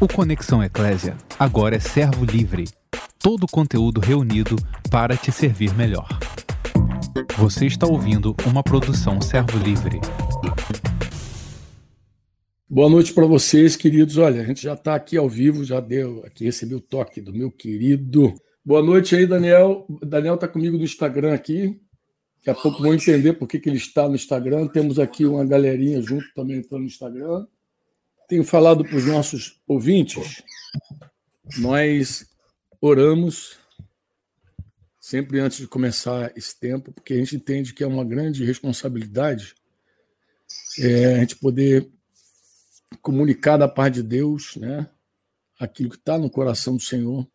O Conexão Eclésia agora é servo livre. Todo o conteúdo reunido para te servir melhor. Você está ouvindo uma produção servo livre. Boa noite para vocês, queridos. Olha, a gente já está aqui ao vivo, já deu aqui, recebi o toque do meu querido. Boa noite aí, Daniel. Daniel está comigo no Instagram aqui. Daqui a pouco vão entender por que, que ele está no Instagram. Temos aqui uma galerinha junto também entrando no Instagram tenho falado para os nossos ouvintes, nós oramos sempre antes de começar esse tempo, porque a gente entende que é uma grande responsabilidade é, a gente poder comunicar da parte de Deus, né, aquilo que está no coração do Senhor.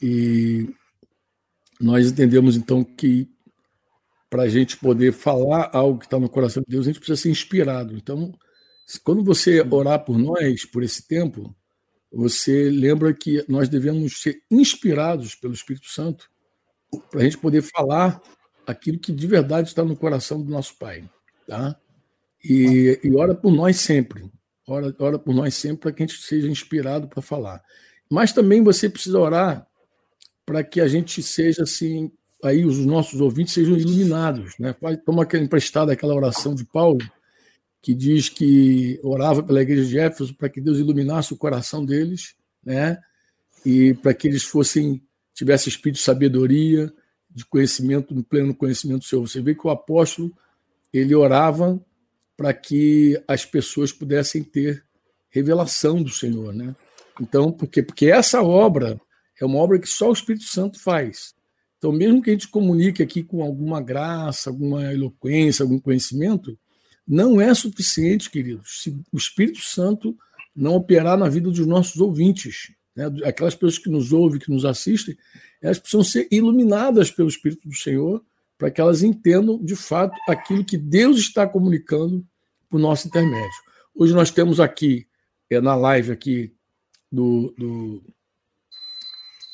E nós entendemos então que para a gente poder falar algo que está no coração de Deus, a gente precisa ser inspirado. Então, quando você orar por nós, por esse tempo, você lembra que nós devemos ser inspirados pelo Espírito Santo para a gente poder falar aquilo que de verdade está no coração do nosso Pai. Tá? E, e ora por nós sempre. Ora, ora por nós sempre para que a gente seja inspirado para falar. Mas também você precisa orar para que a gente seja assim, aí os nossos ouvintes sejam iluminados. Né? Toma emprestada aquela oração de Paulo que diz que orava pela igreja de Éfeso para que Deus iluminasse o coração deles, né? E para que eles fossem tivessem espírito de sabedoria, de conhecimento, no pleno conhecimento do Senhor. Você vê que o apóstolo ele orava para que as pessoas pudessem ter revelação do Senhor, né? Então, porque porque essa obra é uma obra que só o Espírito Santo faz. Então, mesmo que a gente comunique aqui com alguma graça, alguma eloquência, algum conhecimento, não é suficiente, queridos, se o Espírito Santo não operar na vida dos nossos ouvintes. Né? Aquelas pessoas que nos ouvem, que nos assistem, elas precisam ser iluminadas pelo Espírito do Senhor para que elas entendam de fato aquilo que Deus está comunicando por nosso intermédio. Hoje nós temos aqui, é, na live aqui do, do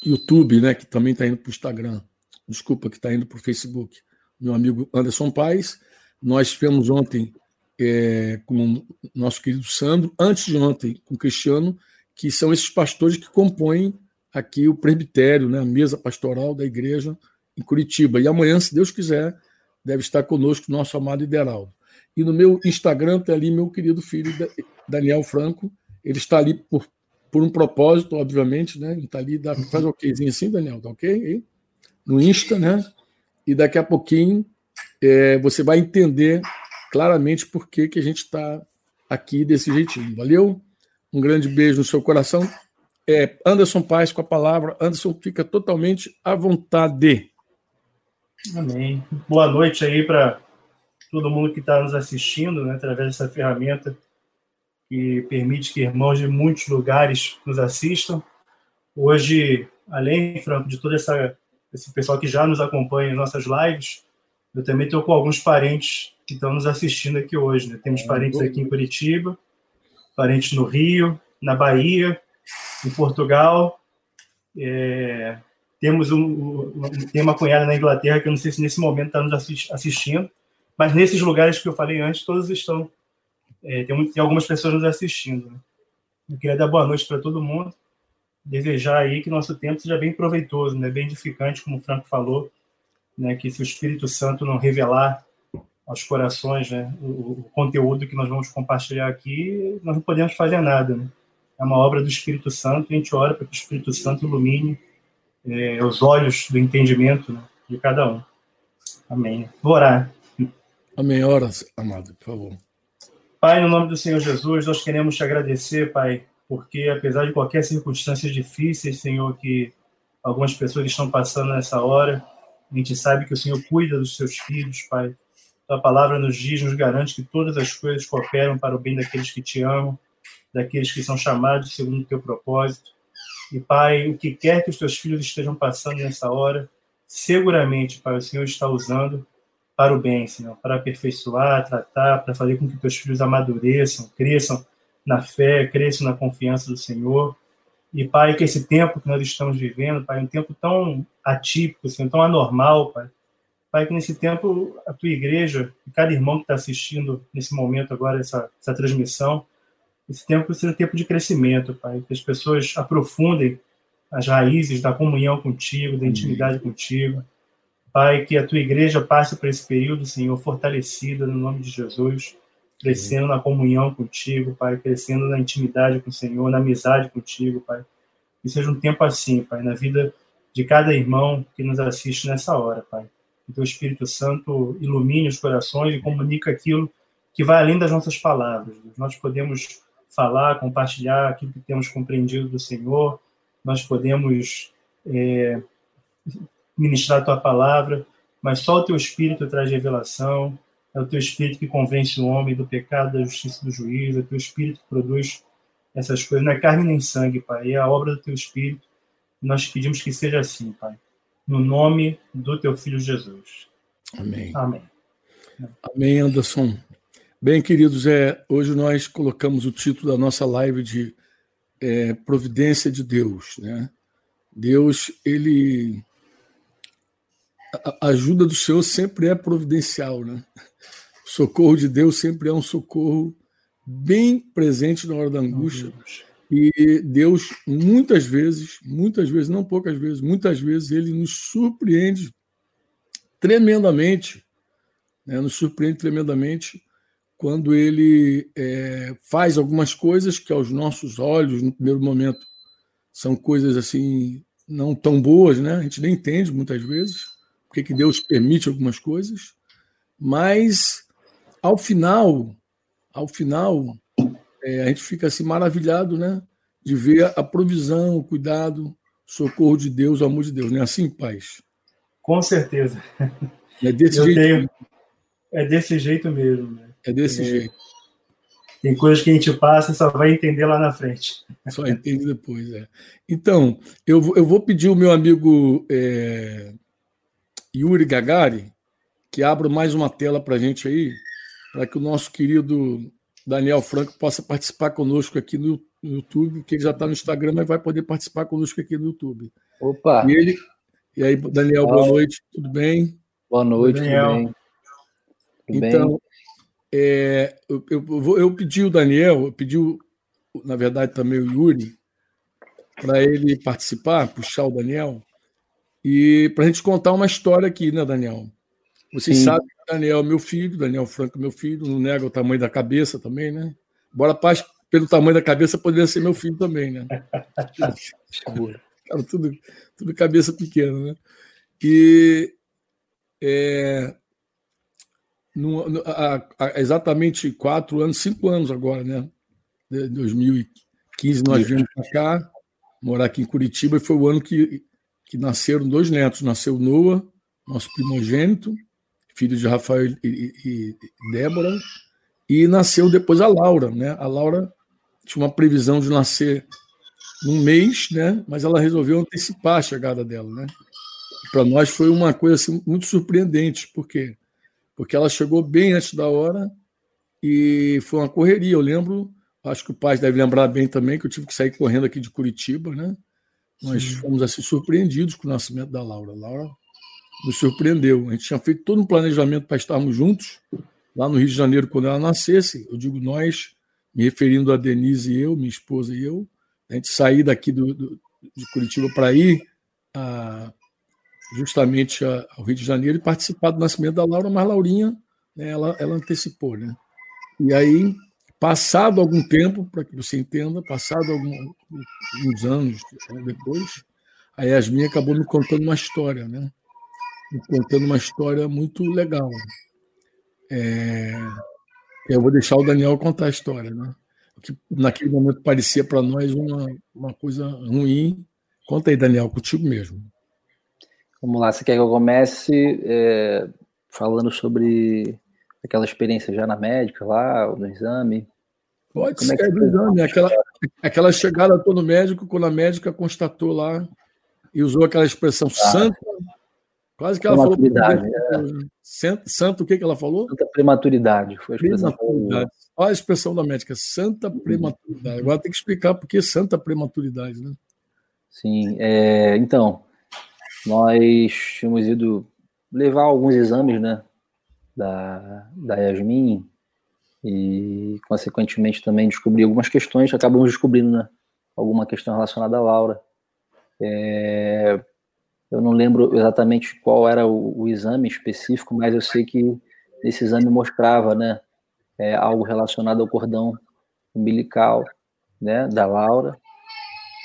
YouTube, né, que também está indo para o Instagram, desculpa, que está indo para o Facebook, meu amigo Anderson Paes, nós tivemos ontem é, com o nosso querido Sandro, antes de ontem com o Cristiano, que são esses pastores que compõem aqui o presbitério, né, a mesa pastoral da igreja em Curitiba. E amanhã, se Deus quiser, deve estar conosco o nosso amado Ideraldo. E no meu Instagram tem ali meu querido filho Daniel Franco. Ele está ali por, por um propósito, obviamente, né? Ele está ali, dá, faz um okzinho assim, Daniel, tá ok? No Insta, né? E daqui a pouquinho é, você vai entender claramente por que, que a gente está aqui desse jeitinho. Valeu? Um grande beijo no seu coração. É, Anderson Paz com a palavra. Anderson fica totalmente à vontade. Amém. Boa noite aí para todo mundo que está nos assistindo, né, através dessa ferramenta que permite que irmãos de muitos lugares nos assistam. Hoje, além, Franco, de todo essa, esse pessoal que já nos acompanha em nossas lives, eu também estou com alguns parentes que estão nos assistindo aqui hoje. Né? Temos parentes aqui em Curitiba, parentes no Rio, na Bahia, em Portugal. É, temos um, um, tem uma cunhada na Inglaterra que eu não sei se nesse momento está nos assistindo, mas nesses lugares que eu falei antes, todos estão. É, tem, tem, algumas pessoas nos assistindo. Né? Eu queria dar boa noite para todo mundo, desejar aí que nosso tempo seja bem proveitoso, né? bem edificante, como o Franco falou, né, que se o Espírito Santo não revelar aos corações né, o, o, conteúdo que nós vamos compartilhar aqui, nós não podemos fazer nada. Né? É uma obra do Espírito Santo e a gente ora para que o Espírito Santo ilumine é, os olhos do entendimento né, de cada um. Amém. Vou orar. Amém. Ora, amado, por favor. Pai, no nome do Senhor Jesus, nós queremos te agradecer, Pai, porque apesar de qualquer circunstância difícil, Senhor, que algumas pessoas estão passando nessa hora, a gente sabe que o Senhor cuida dos seus filhos, Pai. Tua palavra nos diz, nos garante que todas as coisas cooperam para o bem daqueles que te amam, daqueles que são chamados segundo o teu propósito. E, Pai, o que quer que os teus filhos estejam passando nessa hora, seguramente, Pai, o Senhor está usando para o bem, Senhor, para aperfeiçoar, tratar, para fazer com que teus filhos amadureçam, cresçam na fé, cresçam na confiança do Senhor. E, Pai, que esse tempo que nós estamos vivendo, Pai, um tempo tão atípico, assim, tão anormal, Pai. Pai, que nesse tempo a tua igreja, cada irmão que está assistindo nesse momento agora, essa, essa transmissão, esse tempo seja um tempo de crescimento, Pai, que as pessoas aprofundem as raízes da comunhão contigo, da intimidade contigo. Pai, que a tua igreja passe por esse período, Senhor, fortalecida no nome de Jesus, crescendo na comunhão contigo, Pai, crescendo na intimidade com o Senhor, na amizade contigo, Pai. Que seja um tempo assim, Pai, na vida de cada irmão que nos assiste nessa hora, Pai. Que teu Espírito Santo ilumine os corações e comunique aquilo que vai além das nossas palavras. Nós podemos falar, compartilhar aquilo que temos compreendido do Senhor, nós podemos é, ministrar a tua palavra, mas só o teu Espírito traz revelação, é o teu Espírito que convence o homem do pecado, da justiça e do juízo, é o teu Espírito que produz essas coisas, não é carne nem sangue, Pai, é a obra do teu Espírito, nós pedimos que seja assim, Pai, no nome do teu Filho Jesus. Amém. Amém. Amém, Anderson. Bem, queridos, é, hoje nós colocamos o título da nossa live de é, Providência de Deus. Né? Deus, ele. A ajuda do Senhor sempre é providencial. Né? O socorro de Deus sempre é um socorro bem presente na hora da angústia. E Deus, muitas vezes, muitas vezes, não poucas vezes, muitas vezes, ele nos surpreende tremendamente, né? nos surpreende tremendamente quando ele é, faz algumas coisas que aos nossos olhos, no primeiro momento, são coisas assim não tão boas, né? A gente nem entende muitas vezes porque que Deus permite algumas coisas, mas ao final, ao final, é, a gente fica assim maravilhado, né? De ver a provisão, o cuidado, o socorro de Deus, o amor de Deus, não é assim, paz? Com certeza. É desse Eu jeito. Tenho... É desse jeito mesmo. Né? É desse é. jeito. Tem coisas que a gente passa e só vai entender lá na frente. Só entende depois, é. Então, eu, eu vou pedir o meu amigo é, Yuri Gagari que abra mais uma tela para a gente aí, para que o nosso querido Daniel Franco possa participar conosco aqui no, no YouTube, que ele já está no Instagram, mas vai poder participar conosco aqui no YouTube. Opa! E, ele, e aí, Daniel, boa noite, tudo bem? Boa noite, tudo bem? Tudo então, bem? É, eu, eu, eu, pedi o Daniel, eu pedi, o, na verdade, também o Yuri, para ele participar, puxar o Daniel, e para a gente contar uma história aqui, né, Daniel? Vocês Sim. sabem que o Daniel é meu filho, Daniel Franco é meu filho, não nega o tamanho da cabeça também, né? Embora paz, pelo tamanho da cabeça, poderia ser meu filho também, né? Cara, tudo, tudo cabeça pequena, né? E é, no, no, há, há exatamente quatro anos, cinco anos agora, né? De 2015 nós viemos para cá, morar aqui em Curitiba, e foi o ano que, que nasceram dois netos. Nasceu Noah, nosso primogênito, filho de Rafael e, e, e Débora, e nasceu depois a Laura, né? A Laura tinha uma previsão de nascer num mês, né? Mas ela resolveu antecipar a chegada dela, né? Para nós foi uma coisa assim, muito surpreendente, porque porque ela chegou bem antes da hora e foi uma correria. Eu lembro, acho que o pai deve lembrar bem também, que eu tive que sair correndo aqui de Curitiba, né? Nós Sim. fomos assim surpreendidos com o nascimento da Laura. Laura nos surpreendeu. A gente tinha feito todo um planejamento para estarmos juntos lá no Rio de Janeiro quando ela nascesse. Eu digo nós, me referindo a Denise e eu, minha esposa e eu, a gente sair daqui do, do de Curitiba para ir a, justamente ao Rio de Janeiro e participar do nascimento da Laura, mas Laurinha, né, ela, ela antecipou, né? E aí, passado algum tempo, para que você entenda, passado alguns anos né, depois, a Yasmin acabou me contando uma história, né? Me contando uma história muito legal. É... Eu vou deixar o Daniel contar a história, né? Que naquele momento parecia para nós uma, uma coisa ruim. Conta aí, Daniel, contigo mesmo. Vamos lá, você quer que eu comece é, falando sobre aquela experiência já na médica lá, no exame? Pode Como ser é exame, aquela, aquela chegada no médico, quando a médica constatou lá e usou aquela expressão ah. santa, quase que ela falou. É. Santo, o que, que ela falou? Santa prematuridade. Foi a prematuridade. Olha a expressão da médica, santa prematuridade. Agora tem que explicar por que santa prematuridade, né? Sim, é, então, nós tínhamos ido levar alguns exames, né, da, da Yasmin, e, consequentemente, também descobri algumas questões, acabamos descobrindo né, alguma questão relacionada à Laura. É, eu não lembro exatamente qual era o, o, exame específico, mas eu sei que esse exame mostrava né, é, algo relacionado ao cordão umbilical né, da Laura.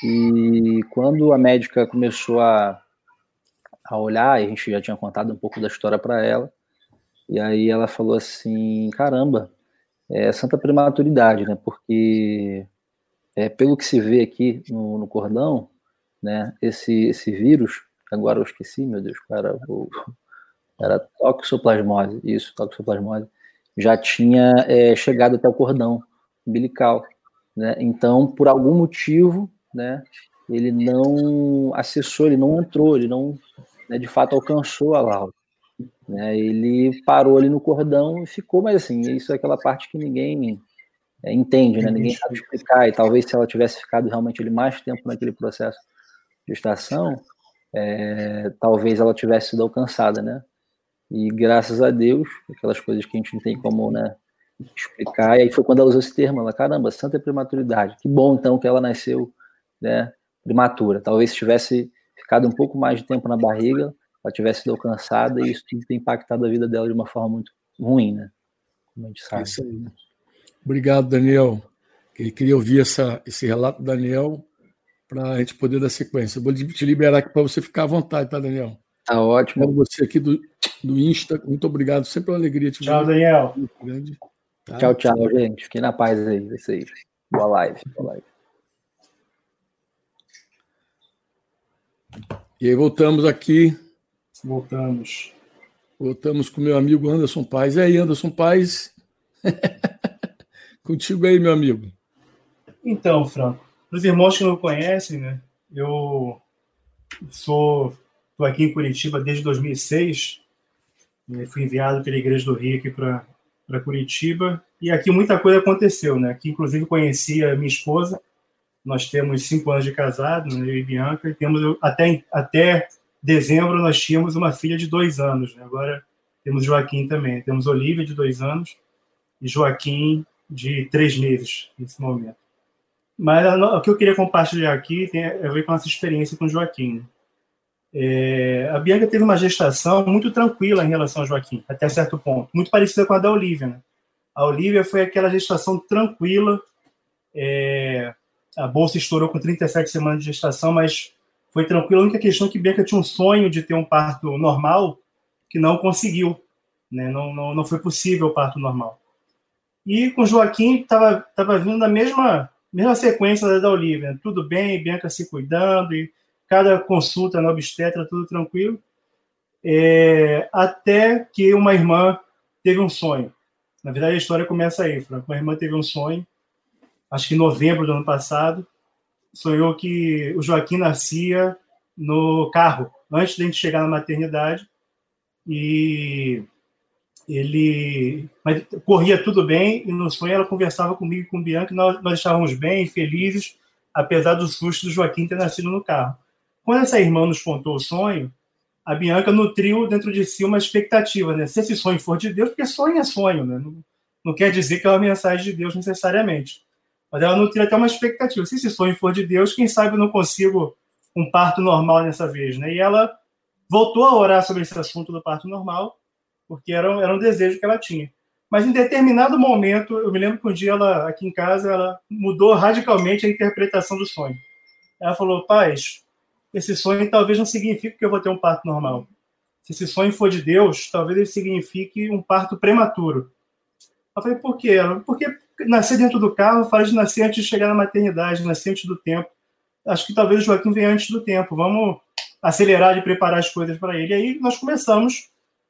E quando a médica começou a, a olhar, a gente já tinha contado um pouco da história para ela, e aí ela falou assim: caramba, é santa prematuridade, né? Porque é, pelo que se vê aqui no, no cordão, né? Esse, esse vírus, agora eu esqueci, meu Deus, cara, era toxoplasmose, isso, toxoplasmose, já tinha é, chegado até o cordão umbilical, né? Então, por algum motivo, né? Ele não acessou, ele não entrou, ele não, né, de fato, alcançou a Laura. Né? Ele parou ali no cordão e ficou, mas assim, isso é aquela parte que ninguém é, entende, né? ninguém sabe explicar. E talvez se ela tivesse ficado realmente ali mais tempo naquele processo de estação, é, talvez ela tivesse sido alcançada, né? E graças a Deus, aquelas coisas que a gente não tem como né, explicar. E aí foi quando ela usou esse termo, ela, caramba, santa prematuridade. Que bom então que ela nasceu né, prematura. Talvez se tivesse ficado um pouco mais de tempo na barriga, ela tivesse sido alcançada e isso tem impactado a vida dela de uma forma muito ruim, né? Como a gente sabe. Isso aí. Obrigado, Daniel. Eu queria ouvir essa, esse relato do Daniel para a gente poder dar sequência. Eu vou te liberar aqui para você ficar à vontade, tá, Daniel? Tá ótimo. Quero você aqui do, do Insta. Muito obrigado. Sempre uma alegria te ver. Tchau, Daniel. Tá? Tchau, tchau, gente. Fiquem na paz aí. Vocês. Boa live. Boa live. E aí voltamos aqui Voltamos. Voltamos com meu amigo Anderson Paz. E aí, Anderson Paz? Contigo aí, meu amigo. Então, Franco, para os irmãos que não conhecem, né? Eu sou estou aqui em Curitiba desde 2006. Né, fui enviado pela Igreja do Rio aqui para para Curitiba e aqui muita coisa aconteceu, né? Aqui inclusive conheci a minha esposa. Nós temos cinco anos de casado, né? eu e Bianca, e temos até até dezembro nós tínhamos uma filha de dois anos, né? agora temos Joaquim também. Temos Olivia, de dois anos, e Joaquim, de três meses, nesse momento. Mas o que eu queria compartilhar aqui tem a ver com a nossa experiência com Joaquim. É, a Bianca teve uma gestação muito tranquila em relação a Joaquim, até certo ponto, muito parecida com a da Olivia. Né? A Olivia foi aquela gestação tranquila, é, a bolsa estourou com 37 semanas de gestação, mas foi tranquilo. A única questão é que Bianca tinha um sonho de ter um parto normal que não conseguiu. Né? Não, não, não foi possível o parto normal. E com Joaquim estava tava vindo da mesma, mesma sequência da Olivia. Né? Tudo bem, Bianca se cuidando, e cada consulta na obstetra, tudo tranquilo. É, até que uma irmã teve um sonho. Na verdade, a história começa aí, Franco. Uma irmã teve um sonho, acho que em novembro do ano passado, sonhou que o Joaquim nascia no carro, antes de a gente chegar na maternidade. E ele mas corria tudo bem, e no sonho ela conversava comigo e com o Bianca, nós, nós estávamos bem, felizes, apesar do susto do Joaquim ter nascido no carro. Quando essa irmã nos contou o sonho, a Bianca nutriu dentro de si uma expectativa, né? Se esse sonho for de Deus, porque sonho é sonho, né? Não, não quer dizer que é uma mensagem de Deus necessariamente. Mas ela nutria até uma expectativa. Se esse sonho for de Deus, quem sabe eu não consigo um parto normal nessa vez, né? E ela voltou a orar sobre esse assunto do parto normal, porque era, era um desejo que ela tinha. Mas em determinado momento, eu me lembro que um dia ela, aqui em casa, ela mudou radicalmente a interpretação do sonho. Ela falou, paz, esse sonho talvez não signifique que eu vou ter um parto normal. Se esse sonho for de Deus, talvez ele signifique um parto prematuro. Eu falei, por quê? Porque nascer dentro do carro faz de nascer antes de chegar na maternidade, nascer antes do tempo. Acho que talvez o Joaquim venha antes do tempo. Vamos acelerar de preparar as coisas para ele. E aí nós começamos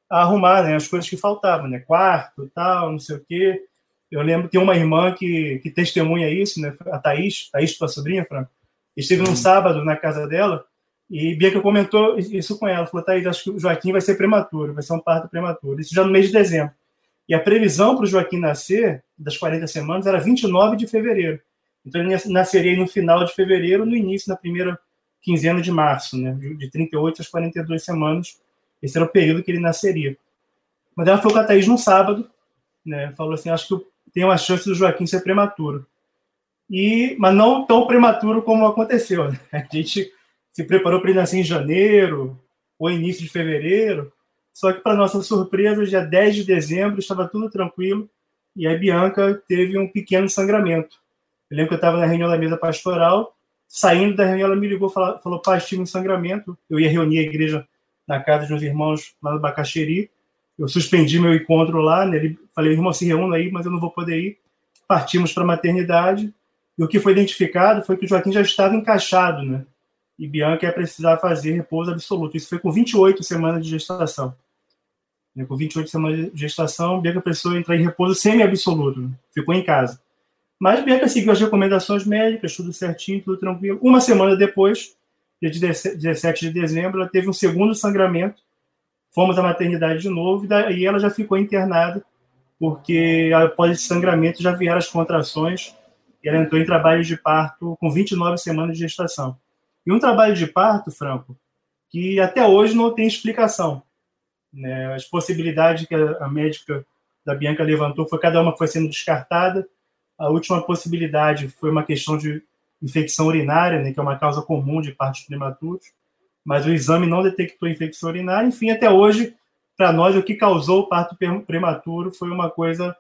a arrumar né, as coisas que faltavam, né? Quarto, tal, não sei o quê. Eu lembro que tem uma irmã que, que testemunha isso, né? A Thaís, Thaís, tua sobrinha, Franco. Esteve num sábado na casa dela e Bianca comentou isso com ela. Falou, Thaís, acho que o Joaquim vai ser prematuro, vai ser um parto prematuro. Isso já no mês de dezembro. E a previsão para o Joaquim nascer, das 40 semanas, era 29 de fevereiro. Então ele nasceria no final de fevereiro, no início, na primeira quinzena de março, né? de 38 às 42 semanas. Esse era o período que ele nasceria. Mas ela foi com a Thaís no sábado, né? falou assim, acho que tem uma chance do Joaquim ser prematuro. E, mas não tão prematuro como aconteceu. Né? A gente se preparou para ele nascer em janeiro ou início de fevereiro. Só que, para nossa surpresa, dia 10 de dezembro estava tudo tranquilo e a Bianca teve um pequeno sangramento. Eu lembro que eu estava na reunião da mesa pastoral, saindo da reunião, ela me ligou falou, falou pai, tive um sangramento. Eu ia reunir a igreja na casa dos meus irmãos lá no Bacaxeri. Eu suspendi meu encontro lá, né? Ele, falei, irmão, se reúna aí, mas eu não vou poder ir. Partimos para a maternidade. E o que foi identificado foi que o Joaquim já estava encaixado, né? E Bianca ia precisar fazer repouso absoluto. Isso foi com 28 semanas de gestação. Né? Com 28 semanas de gestação, Bianca precisou entrar em repouso semi-absoluto. Né? Ficou em casa. Mas Bianca seguiu as recomendações médicas, tudo certinho, tudo tranquilo. Uma semana depois, dia 17 de dezembro, ela teve um segundo sangramento. Fomos à maternidade de novo, e daí ela já ficou internada, porque após esse sangramento já vieram as contrações e ela entrou em trabalho de parto com 29 semanas de gestação. E um trabalho de parto, Franco, que até hoje não tem explicação. Né? As possibilidades que a, médica da Bianca levantou foi cada uma foi sendo descartada. A última possibilidade foi uma questão de infecção urinária, né, que é uma causa comum de partos prematuros, mas o exame não detectou infecção urinária. Enfim, até hoje, para nós, o que causou o parto prematuro foi uma coisa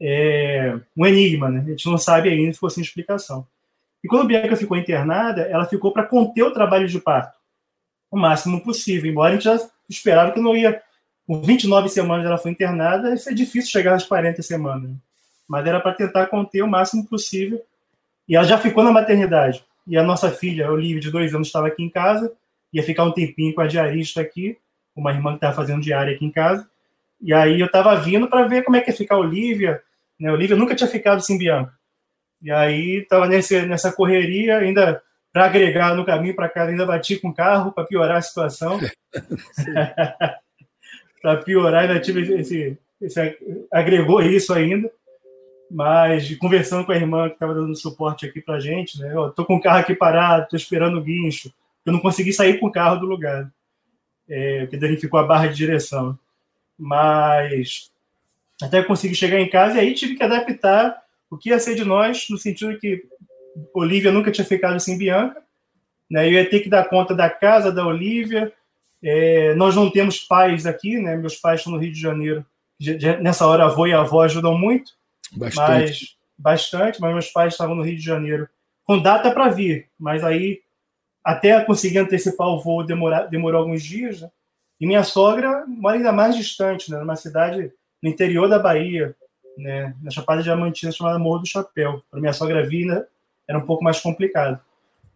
é, um enigma, né? A gente não sabe ainda fosse sem explicação. E quando a Bianca ficou internada, ela ficou para conter o trabalho de parto o máximo possível, embora a gente já esperava que não ia. Com 29 semanas ela foi internada, isso é difícil chegar às 40 semanas. Mas era para tentar conter o máximo possível. E ela já ficou na maternidade. E a nossa filha, Olivia, de dois anos, estava aqui em casa, ia ficar um tempinho com a diarista aqui, uma irmã que estava fazendo diária aqui em casa. E aí eu estava vindo para ver como é que ia ficar a Olivia, né? Olivia nunca tinha ficado sem Bianca. E aí estava nessa correria, ainda para agregar no caminho para casa, ainda bati com o carro para piorar a situação. para piorar, ainda tive esse, esse, agregou isso ainda. Mas conversando com a irmã que estava dando suporte aqui para gente, né? Eu tô com o carro aqui parado, estou esperando o guincho. Eu não consegui sair com o carro do lugar, é, porque danificou a barra de direção. Mas até consegui chegar em casa e aí tive que adaptar o que ia ser de nós, no sentido que Olivia nunca tinha ficado sem Bianca, né? eu ia ter que dar conta da casa da Olivia. É, nós não temos pais aqui, né? meus pais estão no Rio de Janeiro. Nessa hora, avô e avó ajudam muito, bastante. mas bastante. Mas meus pais estavam no Rio de Janeiro com data para vir, mas aí até conseguir antecipar o voo demorou, demorou alguns dias. Né? E minha sogra mora ainda mais distante, né? numa cidade no interior da Bahia, né? na Chapada Diamantina, chamada Morro do Chapéu. Para minha sogra vir, né? era um pouco mais complicado.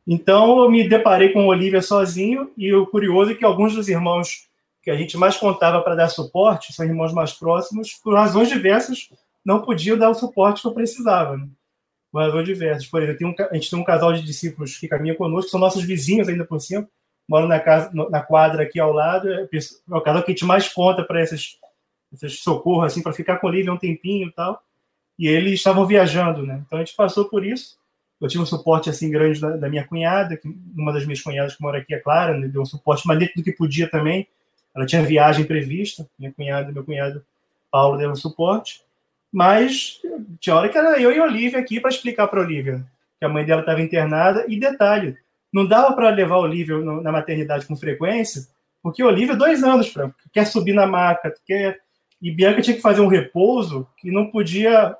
Então, eu me deparei com o Olivia sozinho, e o curioso é que alguns dos irmãos que a gente mais contava para dar suporte, são irmãos mais próximos, por razões diversas, não podiam dar o suporte que eu precisava. Né? Por razões diversas. Por exemplo, um, a gente tem um casal de discípulos que caminha conosco, são nossos vizinhos ainda por cima, moram na, casa, na quadra aqui ao lado, é, é o casal que a gente mais conta para esses esses socorros, assim, para ficar com o Olivia um tempinho e tal. E eles estavam viajando, né? Então a gente passou por isso. Eu tive um suporte assim grande da, da minha cunhada, que, uma das minhas cunhadas que mora aqui, é Clara, né? deu um suporte, mas dentro do que podia também. Ela tinha viagem prevista, minha cunhada, meu cunhado Paulo deram um suporte. Mas tinha hora que era eu e a Olivia aqui para explicar para a Olivia que a mãe dela estava internada. E detalhe, não dava para levar a Olivia na maternidade com frequência, porque a Olivia, dois anos, Franco, quer subir na maca, quer e Bianca tinha que fazer um repouso que não podia,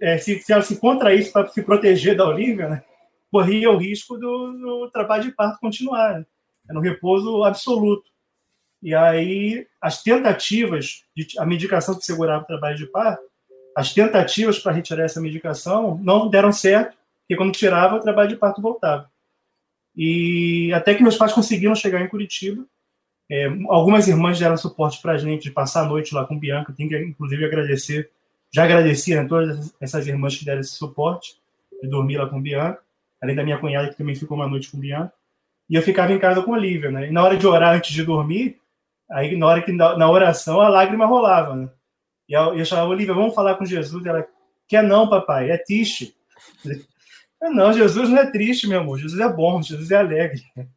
é, se, se ela se contraísse para se proteger da Olivia, né, corria o risco do, do, trabalho de parto continuar. Né? Era um repouso absoluto. E aí, as tentativas, de, a medicação que segurava o trabalho de parto, as tentativas para retirar essa medicação não deram certo, porque quando tirava, o trabalho de parto voltava. E até que meus pais conseguiram chegar em Curitiba, é, algumas irmãs deram suporte para a gente de passar a noite lá com Bianca. Tenho que, inclusive, agradecer. Já agradeci a todas essas irmãs que deram esse suporte, de dormir lá com Bianca, além da minha cunhada, que também ficou uma noite com Bianca. E eu ficava em casa com Olivia, né? E na hora de orar antes de dormir, aí na hora que na oração a lágrima rolava, né? E eu, eu chamava, Olivia, vamos falar com Jesus. Ela, quer não, papai, é triste. Não, Jesus não é triste, meu amor. Jesus é bom, Jesus é alegre.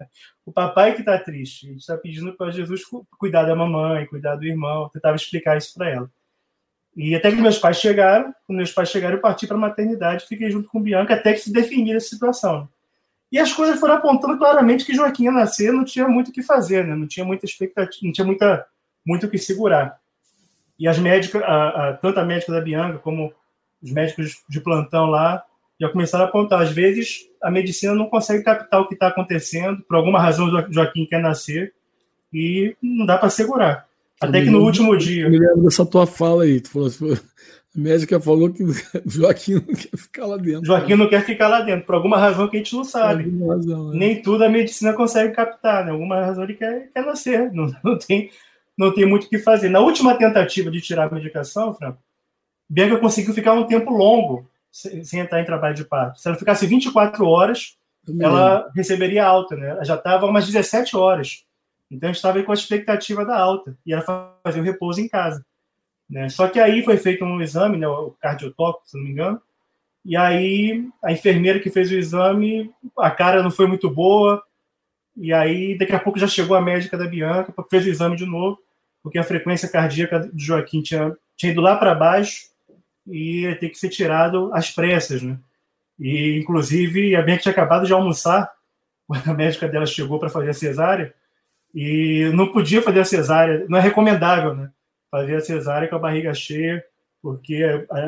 O papai que está triste. A gente está pedindo para Jesus cuidar da mamãe, cuidar do irmão. Eu tentava explicar isso para ela. E até que meus pais chegaram, quando meus pais chegaram, eu parti para a maternidade, fiquei junto com Bianca até que se definir essa situação. E as coisas foram apontando claramente que Joaquim ia nascer, não tinha muito o que fazer, né? não tinha muita expectativa, não tinha muita, muito o que segurar. E as médicas, a, a, tanto a médica da Bianca como os médicos de plantão lá, já começaram a apontar. Às vezes, a medicina não consegue captar o que está acontecendo, por alguma razão Joaquim quer nascer, e não dá para segurar. Até que no último dia. Me lembro dessa tua fala aí. Tu falou assim, a médica falou que Joaquim não quer ficar lá dentro. Joaquim não quer ficar lá dentro, por alguma razão que a gente não sabe. Razão, é. Nem tudo a medicina consegue captar, né? Alguma razão ele quer, quer nascer. Não, não, tem, não tem muito o que fazer. Na última tentativa de tirar a medicação, Franco, Bianca conseguiu ficar um tempo longo sem, sem entrar em trabalho de parto. Se ela ficasse 24 horas, ela receberia alta, né? Ela já estava umas 17 horas. Então gente estava com a expectativa da alta e ela fazia o repouso em casa. Né? Só que aí foi feito um exame, né, o cardiotóxico, se não me engano, e aí a enfermeira que fez o exame, a cara não foi muito boa, e aí daqui a pouco já chegou a médica da Bianca, fez o exame de novo, porque a frequência cardíaca do Joaquim tinha, tinha ido lá para baixo e ia ter que ser tirado às pressas, né? E, inclusive, a Bianca tinha acabado de almoçar, quando a médica dela chegou para fazer a cesárea, e não podia fazer a cesárea, não é recomendável, né? Fazer a cesárea com a barriga cheia, porque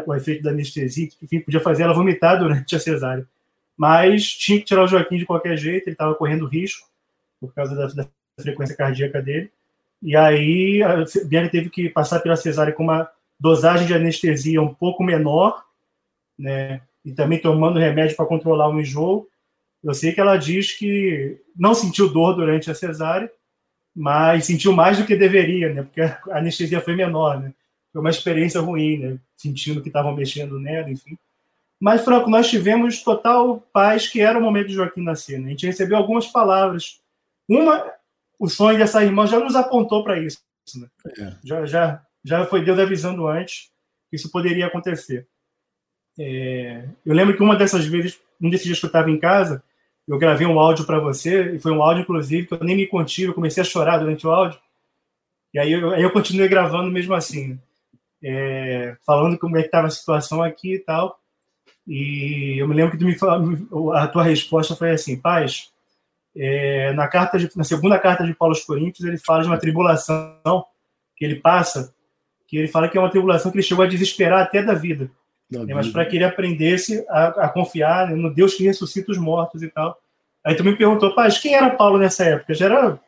o efeito da anestesia, enfim, podia fazer ela vomitar durante a cesárea. Mas tinha que tirar o Joaquim de qualquer jeito, ele estava correndo risco por causa da, da, frequência cardíaca dele. E aí a Bianca teve que passar pela cesárea com uma dosagem de anestesia um pouco menor, né? E também tomando remédio para controlar o enjoo. Eu sei que ela diz que não sentiu dor durante a cesárea, mas sentiu mais do que deveria, né? Porque a anestesia foi menor, né? Foi uma experiência ruim, né? Sentindo que estavam mexendo nela, enfim. Mas, Franco, nós tivemos total paz, que era o momento de Joaquim nascer. Né? A gente recebeu algumas palavras. Uma, o sonho dessa irmã já nos apontou para isso. Né? É. Já, já, já foi Deus avisando antes que isso poderia acontecer. É, eu lembro que uma dessas vezes, um desses dias que eu estava em casa, eu gravei um áudio para você, e foi um áudio, inclusive, que eu nem me contive, eu comecei a chorar durante o áudio. E aí eu, aí eu continuei gravando mesmo assim, é, falando como é que estava a situação aqui e tal. E eu me lembro que tu me falou, a tua resposta foi assim, paz, é, na, carta de, na segunda carta de Paulo aos Coríntios, ele fala de uma tribulação que ele passa, que ele fala que é uma tribulação que ele chegou a desesperar até da vida. É, mas para que ele aprendesse a, a confiar no Deus que ressuscita os mortos e tal. Aí tu me perguntou, pai, quem era Paulo nessa época? Já era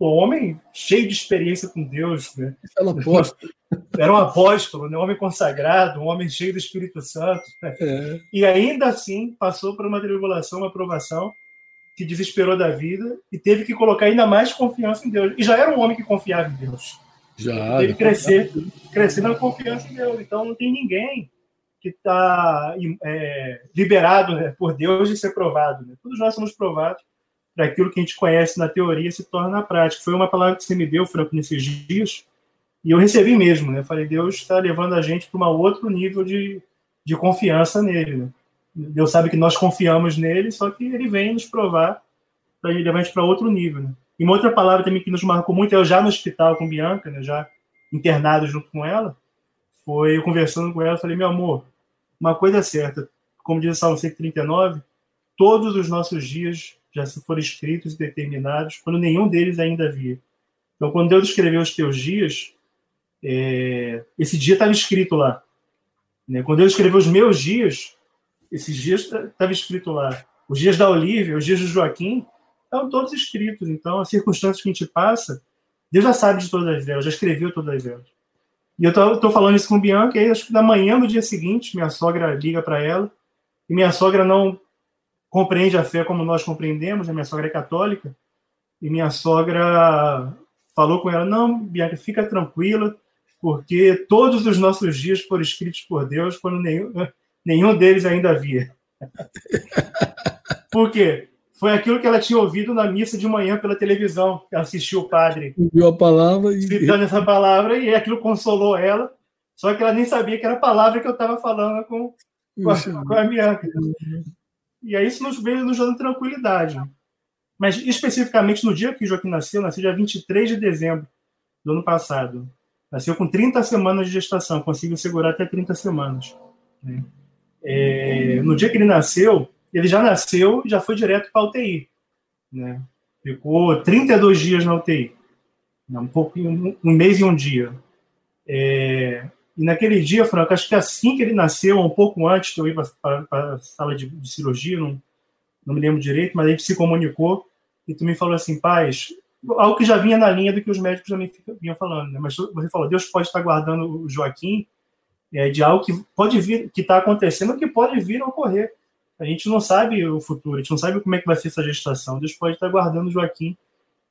um homem cheio de experiência com Deus, né? Era um apóstolo. Era um apóstolo, né? um homem consagrado, um homem cheio do Espírito Santo. Né? É. E ainda assim passou por uma tribulação, uma provação, que desesperou da vida e teve que colocar ainda mais confiança em Deus. E já era um homem que confiava em Deus. Já. Teve que crescer, crescer na confiança em Deus. Então não tem ninguém que está é, liberado né, por Deus de ser provado. Né? Todos nós somos provados para aquilo que a gente conhece na teoria se torna na prática. Foi uma palavra que você me deu, Franco, nesses dias, e eu recebi mesmo. Né? Falei, Deus está levando a gente para um outro nível de, de confiança nele. Né? Deus sabe que nós confiamos nele, só que ele vem nos provar para levar a gente para outro nível. Né? E uma outra palavra também que nos marcou muito, eu já no hospital com Bianca, né, já internado junto com ela, foi eu conversando com ela, falei, meu amor, uma coisa é certa, como diz o Salmo 139, todos os nossos dias já se foram escritos e determinados, quando nenhum deles ainda havia. Então, quando Deus escreveu os teus dias, é, esse dia estava escrito lá. Né? Quando Deus escreveu os meus dias, esses dias estava escrito lá. Os dias da Olívia, os dias do Joaquim, estão todos escritos. Então, as circunstâncias que a gente passa, Deus já sabe de todas elas, já escreveu todas elas. E eu tô, tô falando isso com Bianca, e acho que na manhã do dia seguinte, minha sogra liga para ela, e minha sogra não compreende a fé como nós compreendemos, a minha sogra é católica, e minha sogra falou com ela: Não, Bianca, fica tranquila, porque todos os nossos dias foram escritos por Deus quando nenhum, nenhum deles ainda havia. por quê? Foi aquilo que ela tinha ouvido na missa de manhã pela televisão. Ela assistiu o padre. Viu a palavra e. Citando essa palavra, e aquilo consolou ela. Só que ela nem sabia que era a palavra que eu estava falando com, com, a, com a Bianca. E aí isso nos veio nos dando tranquilidade. Mas especificamente no dia que o Joaquim nasceu, nasceu dia 23 de dezembro do ano passado. Nasceu com 30 semanas de gestação, conseguiu segurar até 30 semanas. Né? É, no dia que ele nasceu, ele já nasceu e já foi direto para a UTI. Né? Ficou 32 dias na UTI. Um, pouco, um, um mês e um dia. É, e naquele dia, Franco, acho que assim que ele nasceu, um pouco antes que eu ia para a sala de, de cirurgia, não, não me lembro direito, mas a gente se comunicou e tu me falou assim, paz, algo que já vinha na linha do que os médicos também vinham falando, né? mas você falou, Deus pode estar guardando o Joaquim é, de algo que pode vir, que está acontecendo, que pode vir a ocorrer. A gente não sabe o futuro, a gente não sabe como é que vai ser essa gestação. Deus pode estar guardando o Joaquim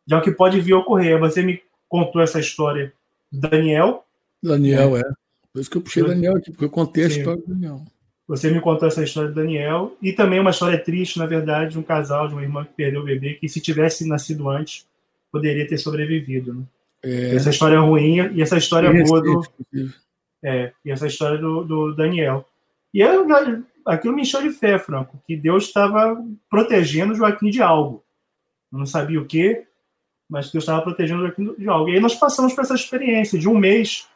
de algo que pode vir a ocorrer. Você me contou essa história do Daniel. Daniel, é. é. Por isso que eu puxei o Daniel aqui, porque eu contei a Sim. história do Daniel. Você me contou essa história do Daniel e também uma história triste, na verdade, de um casal, de uma irmã que perdeu o bebê, que se tivesse nascido antes, poderia ter sobrevivido. Né? É... Essa história é ruim e essa história é boa do. É, e essa história do, do Daniel. E eu, aquilo me encheu de fé, Franco, que Deus estava protegendo Joaquim de algo. Não sabia o que, mas Deus estava protegendo Joaquim de algo. E aí nós passamos por essa experiência de um mês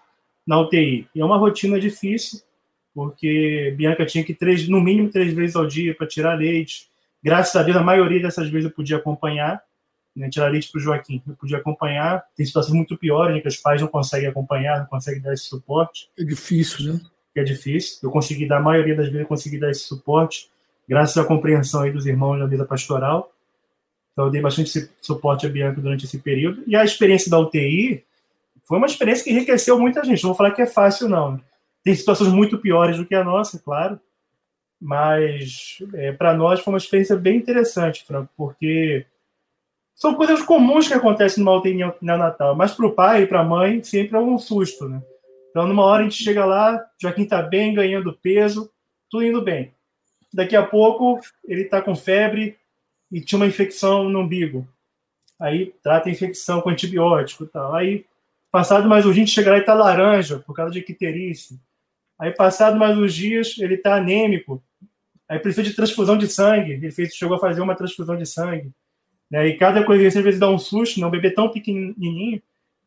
na UTI. E é uma rotina difícil, porque Bianca tinha que três, no mínimo três vezes ao dia para tirar leite. Graças a Deus, a maioria dessas vezes eu podia acompanhar, né, tirar leite para o Joaquim. Eu podia acompanhar. Tem situações muito piores, né, que os pais não conseguem acompanhar, não conseguem dar esse suporte. É difícil, né? É difícil. Eu consegui dar, a maioria das vezes, eu consegui dar esse suporte, graças à compreensão aí dos irmãos da mesa pastoral. Então, eu dei bastante suporte a Bianca durante esse período. E a experiência da UTI foi uma experiência que enriqueceu muita gente. Não vou falar que é fácil, não. Tem situações muito piores do que a nossa, claro, mas é, para nós foi uma experiência bem interessante, Franco, porque são coisas comuns que acontecem numa UTI neonatal, mas para o pai e para a mãe sempre é um susto, né? Então, numa hora a gente chega lá, Joaquim está bem, ganhando peso, tudo indo bem. Daqui a pouco ele está com febre e tinha uma infecção no umbigo. Aí trata a infecção com antibiótico e tal. Aí, passado mais uns dias, chega lá e está laranja por causa de icterícia. Aí, passado mais uns dias, ele está anêmico. Aí precisa de transfusão de sangue. Ele fez, chegou a fazer uma transfusão de sangue. Né? E cada coisa às vezes dá um susto, né? Um bebê tão pequenininho,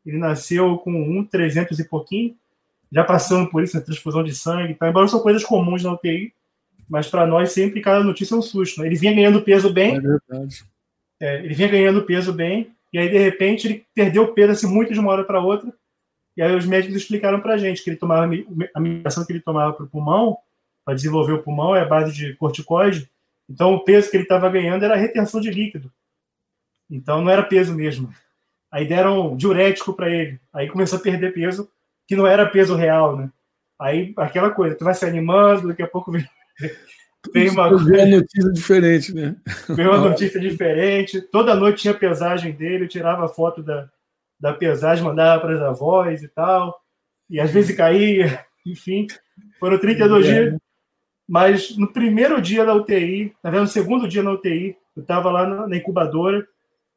ele nasceu com um 300 e pouquinho, já passando por isso, a transfusão de sangue. Tá? Embora são coisas comuns na UTI, mas para nós sempre cada notícia é um susto. Né? Ele vinha ganhando peso bem. É verdade. É, ele vinha ganhando peso bem, e aí de repente ele perdeu peso assim, muito de uma hora para outra e aí os médicos explicaram para a gente que ele tomava a medicação que ele tomava para o pulmão, para desenvolver o pulmão, é a base de corticoide. Então o peso que ele estava ganhando era retenção de líquido. Então não era peso mesmo. Aí deram diurético para ele. Aí começou a perder peso, que não era peso real, né? Aí aquela coisa, tu vai se animando, daqui a pouco vem, vem uma uma notícia diferente, né? Veio uma notícia diferente. Toda noite tinha pesagem dele, eu tirava foto da, da pesagem, mandava para as avós e tal, e às vezes caía, enfim, foram 32 é. dias. Mas no primeiro dia da UTI, na verdade, no segundo dia na UTI, eu estava lá na, na incubadora,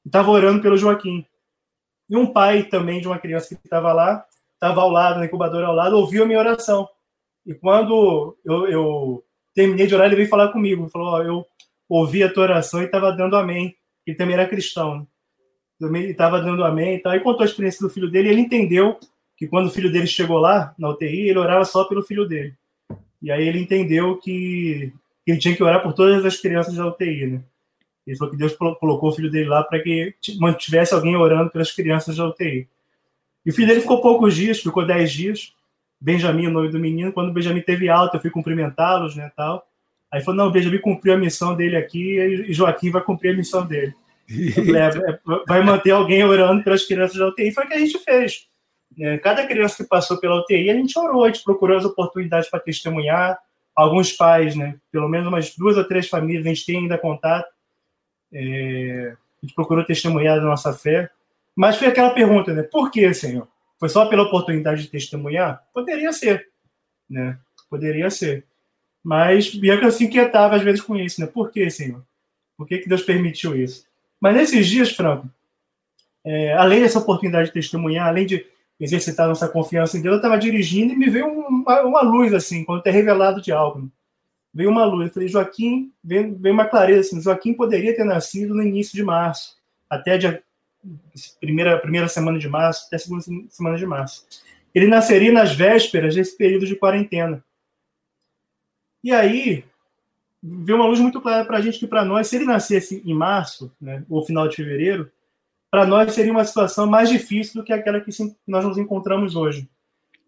estava orando pelo Joaquim. E um pai também de uma criança que estava lá, estava ao lado, na incubadora ao lado, ouviu a minha oração. E quando eu, eu terminei de orar, ele veio falar comigo. Ele falou: oh, Eu ouvi a tua oração e estava dando amém. Ele também era cristão. Né? estava dando amém e. E contou a experiência do filho dele. Ele entendeu que quando o filho dele chegou lá na UTI, ele orava só pelo filho dele. E aí ele entendeu que ele tinha que orar por todas as crianças da UTI, né? Ele falou que Deus colocou o filho dele lá para que mantivesse alguém orando pelas crianças da UTI. E o filho dele ficou poucos dias, ficou dez dias. Benjamin, o nome do menino. Quando o Benjamin teve alta, eu fui cumprimentá-los, né, tal. Aí falou, não, o Benjamin cumpriu a missão dele aqui e Joaquim vai cumprir a missão dele. É, vai manter alguém orando pelas crianças da UTI. Foi o que a gente fez. É, cada criança que passou pela UTI, a gente orou, a gente procurou as oportunidades para testemunhar. Alguns pais, né, pelo menos umas duas ou três famílias, a gente tem ainda contato. É, a gente procurou testemunhar da nossa fé. Mas foi aquela pergunta, né? Por que, Senhor? Foi só pela oportunidade de testemunhar? Poderia ser, né? Poderia ser. Mas Bianca se inquietava às vezes com isso, né? Por que, Senhor? Por que, que Deus permitiu isso? Mas nesses dias, Franco, é, além dessa oportunidade de testemunhar, além de exercitar nossa confiança em Deus, eu estava dirigindo e me veio uma, uma, luz, assim, quando ter revelado de algo. Veio uma luz. Eu falei, Joaquim, veio, veio uma clareza, assim, Joaquim poderia ter nascido no início de março, até a primeira, primeira semana de março, até a segunda semana de março. ele nasceria nas vésperas desse período de quarentena. E aí, veio uma luz muito clara para a gente que, para nós, se ele nascesse em março, né, ou final de fevereiro, para nós seria uma situação mais difícil do que aquela que nós nos encontramos hoje.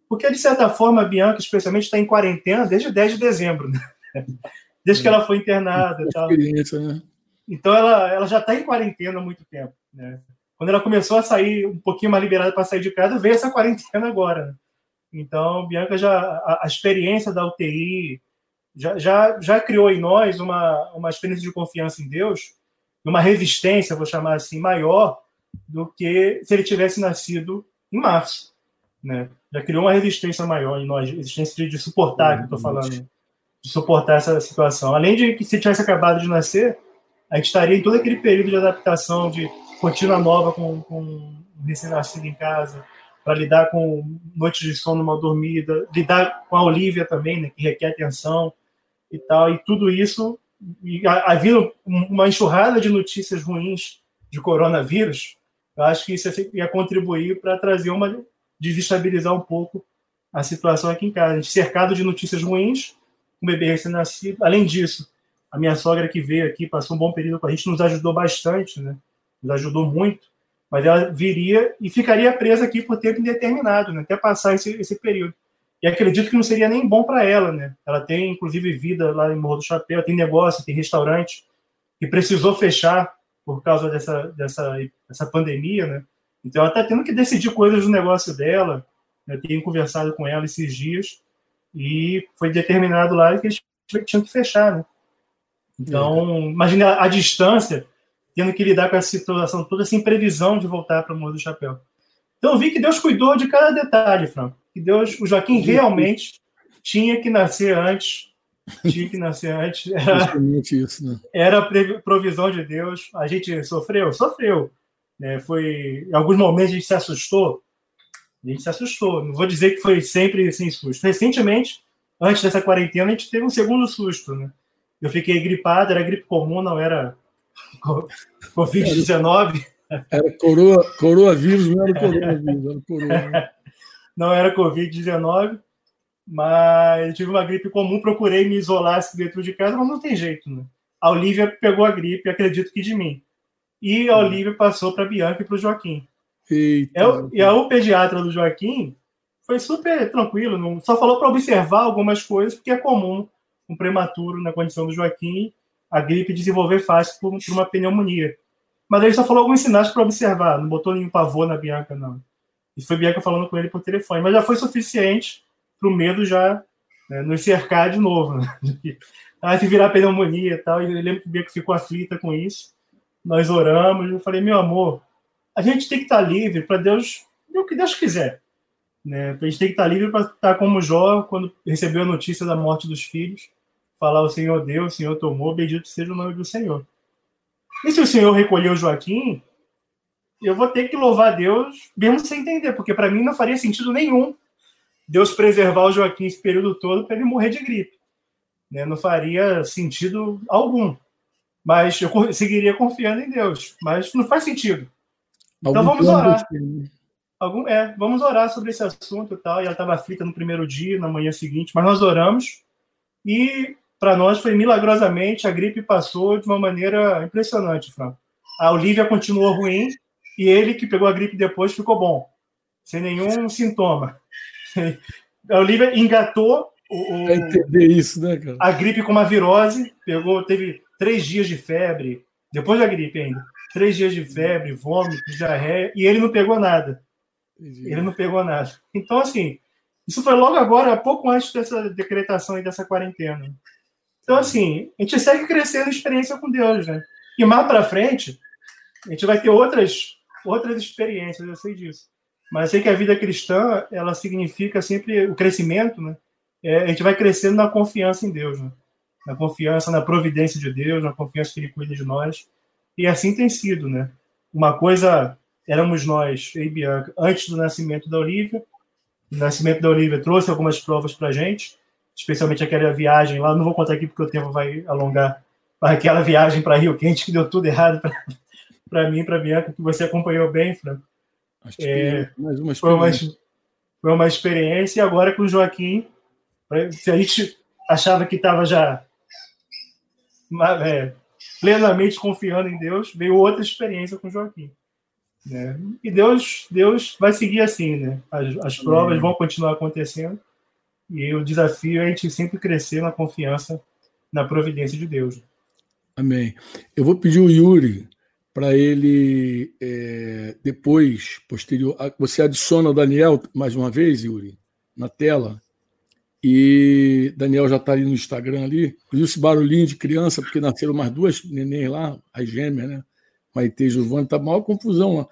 Porque, de certa forma, a Bianca, especialmente, está em quarentena desde 10 de dezembro, né? desde que ela foi internada. Tal. Né? Então, ela, ela já está em quarentena há muito tempo. Né? Quando ela começou a sair um pouquinho mais liberada para sair de casa, veio essa quarentena agora. Né? Então, Bianca já a, a, experiência da UTI já, já, já criou em nós uma, uma experiência de confiança em Deus, uma resistência, vou chamar assim, maior do que se ele tivesse nascido em março, né? Já criou uma resistência maior em nós, resistência de, de suportar, que estou falando, de suportar essa situação. Além de que se tivesse acabado de nascer, a gente estaria em todo aquele período de adaptação, de rotina nova com, com recém-nascido em casa, para lidar com noites de sono mal dormida, lidar com a Olivia também, né, que requer atenção e tal, e tudo isso, e uma enxurrada de notícias ruins de coronavírus, eu acho que isso ia contribuir para trazer uma desestabilizar um pouco a situação aqui em casa. A gente cercado de notícias ruins, um bebê recém-nascido. Além disso, a minha sogra que veio aqui passou um bom período com a gente, nos ajudou bastante, né? Nos ajudou muito. Mas ela viria e ficaria presa aqui por tempo indeterminado, né? Até passar esse, esse período. E acredito que não seria nem bom para ela, né? Ela tem, inclusive, vida lá em Morro do Chapéu, tem negócio, tem restaurante, e precisou fechar por causa dessa, dessa, dessa pandemia, né? Então ela está tendo que decidir coisas do negócio dela. Eu tenho conversado com ela esses dias e foi determinado lá que eles tinham que fechar, né? Então, é. imagina a, a, distância, tendo que lidar com essa situação toda sem previsão de voltar para o Morro do Chapéu. Então, eu vi que Deus cuidou de cada detalhe, Franco. Que Deus, o Joaquim realmente tinha que nascer antes tinha que nascer antes. Era, isso, né? era provisão de Deus. A gente sofreu? Sofreu. Né? Foi, em alguns momentos a gente se assustou. A gente se assustou. Não vou dizer que foi sempre sem susto. Recentemente, antes dessa quarentena, a gente teve um segundo susto. Né? Eu fiquei gripado, era gripe comum, não era Covid-19. Era coroa, coroa vírus, não era coronavírus, era coroa. Não era Covid-19 mas tive uma gripe comum, procurei me isolar dentro de casa, mas não tem jeito, né? A Olivia pegou a gripe, acredito que de mim. E a uhum. Olivia passou para a Bianca e para o Joaquim. Eita, Eu, e a, o pediatra do Joaquim foi super tranquilo, não, só falou para observar algumas coisas, porque é comum um prematuro na condição do Joaquim a gripe desenvolver fácil por, por uma pneumonia. Mas ele só falou alguns sinais para observar, não botou nenhum pavor na Bianca, não. E foi Bianca falando com ele por telefone, mas já foi suficiente para o medo já né, nos cercar de novo. Né? Ah, se virar pneumonia e tal. E eu lembro que o Beco ficou aflita com isso. Nós oramos. Eu falei, meu amor, a gente tem que estar livre para Deus, o que Deus quiser. Né? A gente tem que estar livre para estar como Jó, quando recebeu a notícia da morte dos filhos, falar: O Senhor deu, o Senhor tomou, bendito seja o nome do Senhor. E se o Senhor recolheu Joaquim, eu vou ter que louvar Deus, mesmo sem entender, porque para mim não faria sentido nenhum Deus preservar o Joaquim esse período todo para ele morrer de gripe. Né? Não faria sentido algum. Mas eu seguiria confiando em Deus. Mas não faz sentido. Então vamos orar. Algum, é, vamos orar sobre esse assunto e tal. E ela estava aflita no primeiro dia, na manhã seguinte, mas nós oramos e para nós foi milagrosamente a gripe passou de uma maneira impressionante, Franco. A Olivia continuou ruim e ele que pegou a gripe depois ficou bom, sem nenhum sintoma. A Olivia engatou o, entender isso, né, cara? a gripe com uma virose, pegou, teve três dias de febre, depois da gripe ainda, três dias de febre, vômito, diarreia, e ele não pegou nada. Entendi. Ele não pegou nada. Então, assim, isso foi logo agora, pouco antes dessa decretação e dessa quarentena. Então, assim, a gente segue crescendo a experiência com Deus, né? E mais para frente, a gente vai ter outras, outras experiências, eu sei disso. Mas sei que a vida cristã, ela significa sempre o crescimento, né? É, a gente vai crescendo na confiança em Deus, né? Na confiança na providência de Deus, na confiança que Ele cuida de nós. E assim tem sido, né? Uma coisa éramos nós, eu e Bianca, antes do nascimento da Olivia. O nascimento da Olivia trouxe algumas provas para gente, especialmente aquela viagem lá. Não vou contar aqui porque o tempo vai alongar. Aquela viagem para Rio Quente que deu tudo errado para mim, para Bianca, que você acompanhou bem, Franco. É, mais uma experiência. foi uma experiência, e agora com o Joaquim, se a gente achava que estava já é, plenamente confiando em Deus, veio outra experiência com o Joaquim. Né? E Deus, Deus vai seguir assim, né? As, as provas vão continuar acontecendo e o desafio é a gente sempre crescer na confiança na providência de Deus. Amém. Eu vou pedir o Yuri para ele é, depois, posterior. Você adiciona o Daniel mais uma vez, Yuri, na tela. E Daniel já está ali no Instagram ali. Inclusive esse barulhinho de criança, porque nasceram mais duas neném lá, as gêmeas, né? Maite e Giovanni, tá maior confusão lá.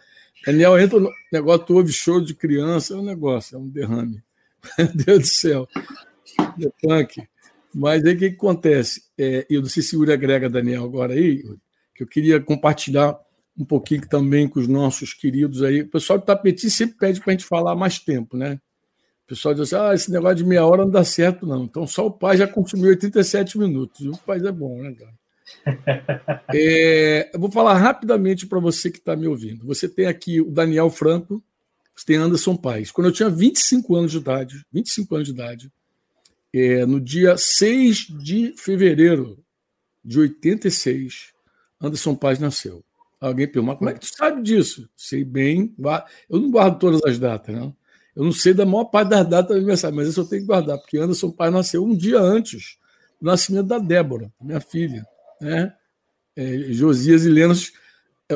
Daniel entra no negócio, tu ouve choro de criança, é um negócio, é um derrame. Meu Deus do céu. É punk. Mas aí o que, que acontece? É, eu não sei se o Yuri agrega Daniel agora aí, que eu queria compartilhar um pouquinho também com os nossos queridos aí. O pessoal do tapete sempre pede para a gente falar mais tempo, né? O pessoal diz assim, ah, esse negócio de meia hora não dá certo, não. Então só o pai já consumiu 87 minutos. O pai é bom, né, cara? É, eu vou falar rapidamente para você que está me ouvindo. Você tem aqui o Daniel Franco, tem Anderson Paes. Quando eu tinha 25 anos de idade, 25 anos de idade, é, no dia 6 de fevereiro de 86, Anderson Paes nasceu. Alguém perguntou, como é que tu sabe disso? Sei bem, eu não guardo todas as datas, não. Eu não sei da maior parte das datas do aniversário, mas isso eu tenho que guardar, porque Anderson Paes nasceu um dia antes do nascimento da Débora, minha filha. Né? É, Josias e Lenos,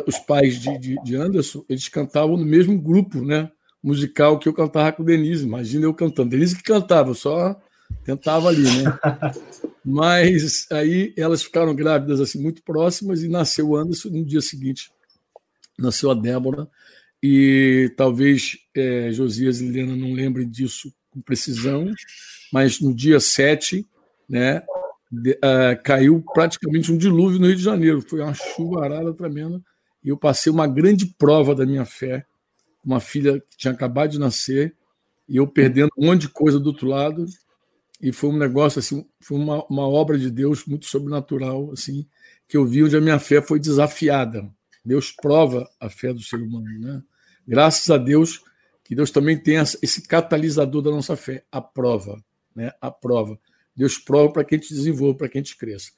os pais de, de, de, Anderson, eles cantavam no mesmo grupo né, musical que eu cantava com Denise. Imagina eu cantando. Denise que cantava, só tentava ali, né? Mas aí elas ficaram grávidas assim muito próximas e nasceu o Anderson no dia seguinte. Nasceu a Débora e talvez é, Josias e Helena não lembrem disso com precisão, mas no dia 7, né, de, uh, caiu praticamente um dilúvio no Rio de Janeiro. Foi uma chuvarada tremenda e eu passei uma grande prova da minha fé. Uma filha que tinha acabado de nascer e eu perdendo um monte de coisa do outro lado e foi um negócio assim, foi uma, uma obra de Deus muito sobrenatural, assim, que eu vi onde a minha fé foi desafiada. Deus prova a fé do ser humano, né? Graças a Deus que Deus também tem esse catalisador da nossa fé, a prova, né? A prova. Deus prova para que a gente desenvolva, para que a gente cresça.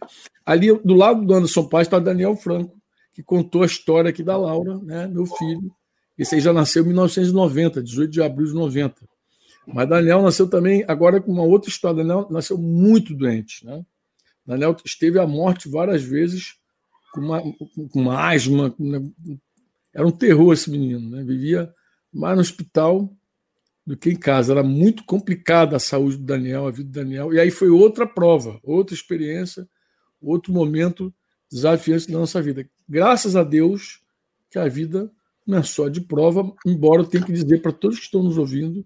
Ali do lado do Anderson Paz está Daniel Franco, que contou a história aqui da Laura, né? Meu filho. Esse aí já nasceu em 1990, 18 de abril de 90. Mas Daniel nasceu também, agora com uma outra história. Daniel nasceu muito doente. Né? Daniel esteve à morte várias vezes com uma, com uma asma. Com... Era um terror esse menino. Né? Vivia mais no hospital do que em casa. Era muito complicada a saúde do Daniel, a vida do Daniel. E aí foi outra prova, outra experiência, outro momento desafiante da nossa vida. Graças a Deus que a vida não é só de prova, embora eu tenha que dizer para todos que estão nos ouvindo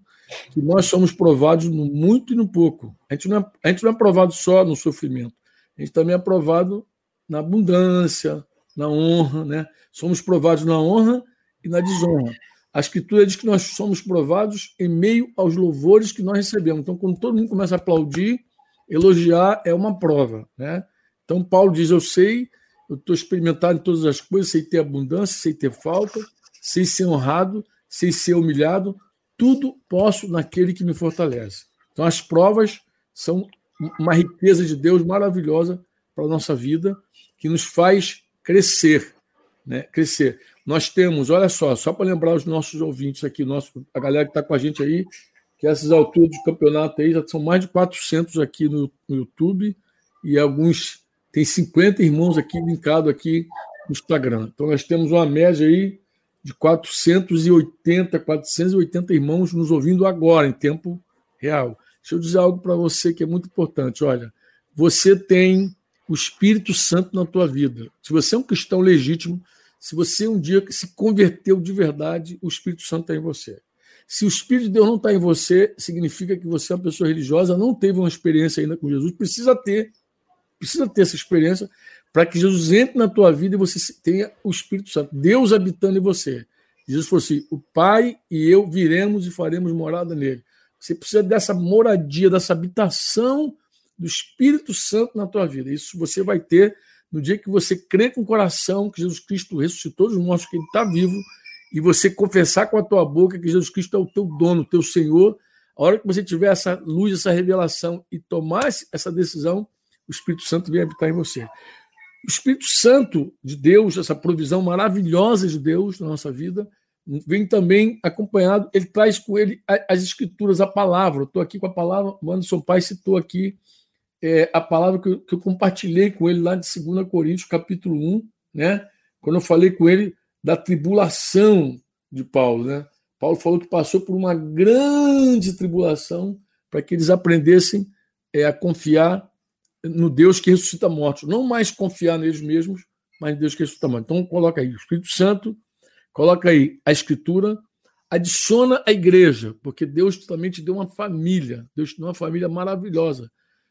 que nós somos provados no muito e no pouco. A gente, não é, a gente não é provado só no sofrimento, a gente também é provado na abundância, na honra. Né? Somos provados na honra e na desonra. A Escritura diz que nós somos provados em meio aos louvores que nós recebemos. Então, quando todo mundo começa a aplaudir, elogiar é uma prova. Né? Então, Paulo diz: Eu sei, eu estou experimentado em todas as coisas, sei ter abundância, sei ter falta, sem ser honrado, sem ser humilhado, tudo posso naquele que me fortalece. Então, as provas são uma riqueza de Deus maravilhosa para a nossa vida, que nos faz crescer. Né? Crescer. Nós temos, olha só, só para lembrar os nossos ouvintes aqui, nosso, a galera que está com a gente aí, que essas alturas de campeonato aí já são mais de 400 aqui no, no YouTube e alguns, tem 50 irmãos aqui linkados aqui no Instagram. Então nós temos uma média aí de 480, 480 irmãos nos ouvindo agora, em tempo real. Deixa eu dizer algo para você que é muito importante. Olha, você tem o Espírito Santo na tua vida. Se você é um cristão legítimo, se você um dia se converteu de verdade, o Espírito Santo está em você. Se o Espírito de Deus não está em você, significa que você é uma pessoa religiosa, não teve uma experiência ainda com Jesus, precisa ter, precisa ter essa experiência para que Jesus entre na tua vida e você tenha o Espírito Santo, Deus habitando em você. Jesus falou assim: o Pai e eu viremos e faremos morada nele. Você precisa dessa moradia, dessa habitação do Espírito Santo na tua vida. Isso você vai ter no dia que você crê com o coração que Jesus Cristo ressuscitou dos mortos, que ele está vivo e você confessar com a tua boca que Jesus Cristo é o teu dono, o teu Senhor, a hora que você tiver essa luz, essa revelação e tomar essa decisão, o Espírito Santo vem habitar em você. O Espírito Santo de Deus, essa provisão maravilhosa de Deus na nossa vida, vem também acompanhado, ele traz com ele as escrituras, a palavra. Estou aqui com a palavra, o Anderson Pai citou aqui é, a palavra que eu, que eu, compartilhei com ele lá de 2 Coríntios, capítulo 1, né? quando eu falei com ele da tribulação de Paulo. Né? Paulo falou que passou por uma grande tribulação para que eles aprendessem é, a confiar no Deus que ressuscita mortos. Não mais confiar neles mesmos, mas em Deus que ressuscita mortos. Então, coloca aí o Espírito Santo, coloca aí a Escritura, adiciona a igreja, porque Deus também te deu uma família. Deus te deu uma família maravilhosa.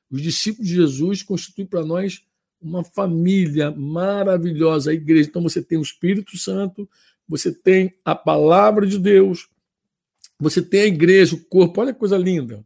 Os discípulos de Jesus constituem para nós uma família maravilhosa, a igreja. Então, você tem o Espírito Santo, você tem a palavra de Deus, você tem a igreja, o corpo. Olha que coisa linda.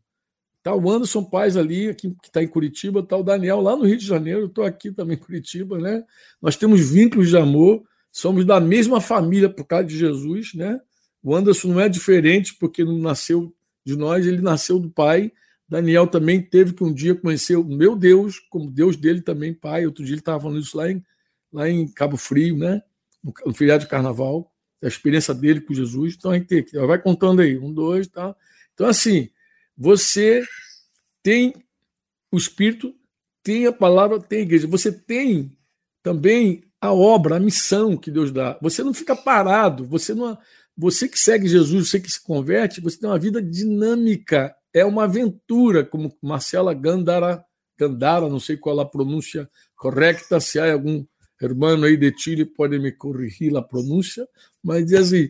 Está o Anderson Paz ali, aqui, que está em Curitiba, está o Daniel lá no Rio de Janeiro, estou aqui também em Curitiba, né? Nós temos vínculos de amor, somos da mesma família por causa de Jesus, né? O Anderson não é diferente porque não nasceu de nós, ele nasceu do Pai. Daniel também teve que um dia conhecer o meu Deus, como Deus dele também, Pai. Outro dia ele estava falando isso lá em, lá em Cabo Frio, né? No, no feriado de carnaval, a experiência dele com Jesus. Então a gente vai contando aí, um, dois, tá? Então, assim, você tem o Espírito, tem a palavra, tem a igreja. Você tem também a obra, a missão que Deus dá. Você não fica parado, você não você que segue Jesus, você que se converte, você tem uma vida dinâmica, é uma aventura, como Marcela Gandara, Gandara, não sei qual a pronúncia correta, se há algum irmão aí de Chile pode me corrigir a pronúncia, mas diz assim,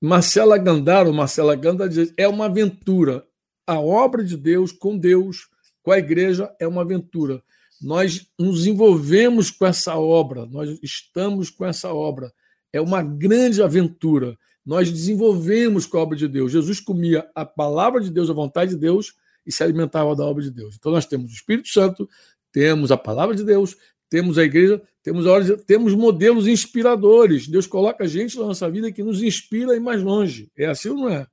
Marcela Gandara, Marcela Gandara diz, é uma aventura, a obra de Deus com Deus, com a igreja, é uma aventura. Nós nos envolvemos com essa obra, nós estamos com essa obra. É uma grande aventura. Nós desenvolvemos com a obra de Deus. Jesus comia a palavra de Deus, a vontade de Deus, e se alimentava da obra de Deus. Então nós temos o Espírito Santo, temos a palavra de Deus, temos a igreja, temos, a temos modelos inspiradores. Deus coloca gente na nossa vida que nos inspira a ir mais longe. É assim ou não é?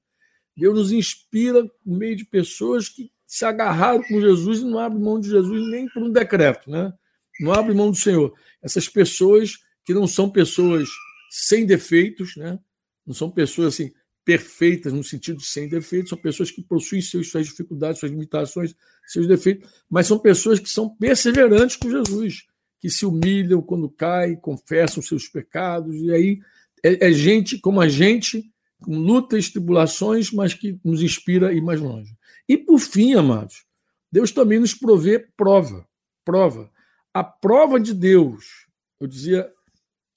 Deus nos inspira no meio de pessoas que se agarraram com Jesus e não abrem mão de Jesus nem por um decreto, né? Não abrem mão do Senhor. Essas pessoas que não são pessoas sem defeitos, né? Não são pessoas assim perfeitas no sentido de sem defeitos, são pessoas que possuem seus, suas dificuldades, suas limitações, seus defeitos, mas são pessoas que são perseverantes com Jesus, que se humilham quando caem, confessam seus pecados, e aí é, é gente como a gente lutas, tribulações, mas que nos inspira a ir mais longe. E por fim, amados, Deus também nos provê prova. Prova. A prova de Deus, eu dizia,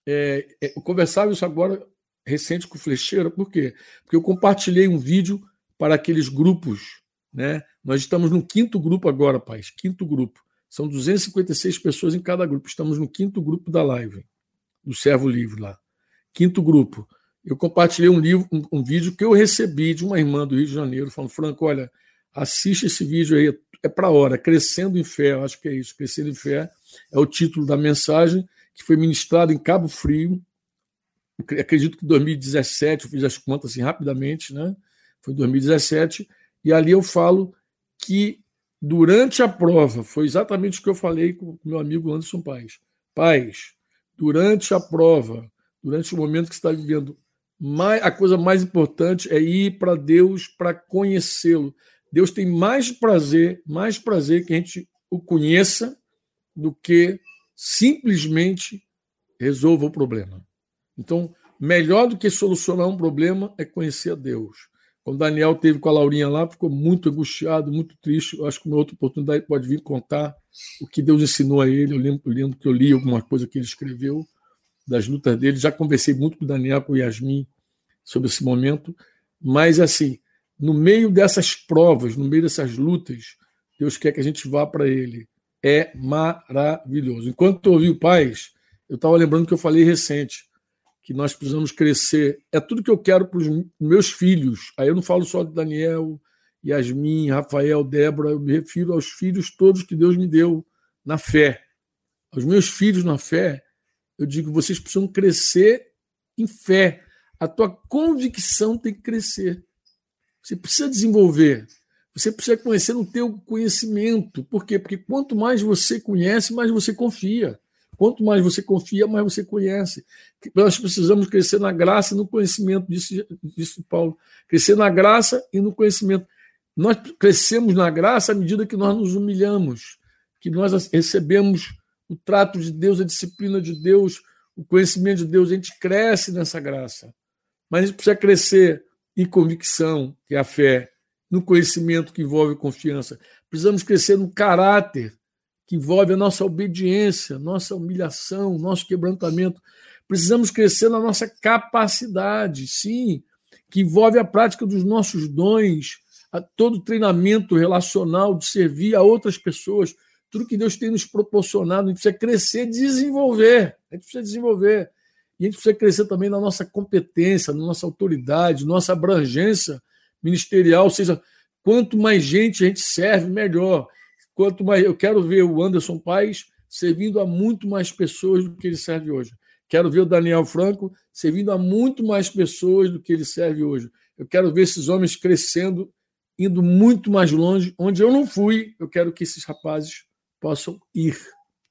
é, é, eu conversava isso agora recente com o Flecheira, por quê? Porque eu compartilhei um vídeo para aqueles grupos. Né? Nós estamos no quinto grupo agora, pais, quinto grupo. São 256 pessoas em cada grupo. Estamos no quinto grupo da live, do Servo Livre lá. Quinto grupo eu compartilhei um livro, um, um, vídeo que eu recebi de uma irmã do Rio de Janeiro, falando, Franco, olha, assiste esse vídeo aí, é para hora, Crescendo em Fé, acho que é isso, Crescendo em Fé, é o título da mensagem, que foi ministrado em Cabo Frio, acredito que em 2017, eu fiz as contas assim rapidamente, né? Foi 2017, e ali eu falo que durante a prova, foi exatamente o que eu falei com o meu amigo Anderson Paes. Paz, durante a prova, durante o momento que você está vivendo, a coisa mais importante é ir para Deus para conhecê-lo. Deus tem mais prazer, mais prazer que a gente o conheça do que simplesmente resolva o problema. Então, melhor do que solucionar um problema é conhecer a Deus. Quando Daniel teve com a Laurinha lá, ficou muito angustiado, muito triste. Eu acho que uma outra oportunidade pode vir contar o que Deus ensinou a ele. Eu lembro, eu lembro que eu li alguma coisa que ele escreveu das lutas dele. Já conversei muito com o Daniel, com o Yasmin, sobre esse momento. Mas, assim, no meio dessas provas, no meio dessas lutas, Deus quer que a gente vá para Ele. É maravilhoso. Enquanto eu ouvi o Paz, eu estava lembrando que eu falei recente, que nós precisamos crescer. É tudo que eu quero para os meus filhos. Aí eu não falo só de Daniel, Yasmin, Rafael, Débora, eu me refiro aos filhos todos que Deus me deu na fé. Aos meus filhos na fé, eu digo, vocês precisam crescer em fé. A tua convicção tem que crescer. Você precisa desenvolver. Você precisa conhecer no teu conhecimento. Por quê? Porque quanto mais você conhece, mais você confia. Quanto mais você confia, mais você conhece. Nós precisamos crescer na graça e no conhecimento, disse, disse Paulo. Crescer na graça e no conhecimento. Nós crescemos na graça à medida que nós nos humilhamos, que nós recebemos o trato de Deus, a disciplina de Deus, o conhecimento de Deus. A gente cresce nessa graça. Mas a gente precisa crescer em convicção, que é a fé, no conhecimento que envolve confiança. Precisamos crescer no caráter, que envolve a nossa obediência, nossa humilhação, nosso quebrantamento. Precisamos crescer na nossa capacidade, sim, que envolve a prática dos nossos dons, a todo treinamento relacional de servir a outras pessoas, tudo que Deus tem nos proporcionado, a gente precisa crescer, desenvolver. A gente precisa desenvolver. A gente precisa crescer também na nossa competência, na nossa autoridade, nossa abrangência ministerial, ou seja, quanto mais gente a gente serve, melhor. Quanto mais eu quero ver o Anderson Paes servindo a muito mais pessoas do que ele serve hoje. Quero ver o Daniel Franco servindo a muito mais pessoas do que ele serve hoje. Eu quero ver esses homens crescendo, indo muito mais longe, onde eu não fui. Eu quero que esses rapazes possam ir,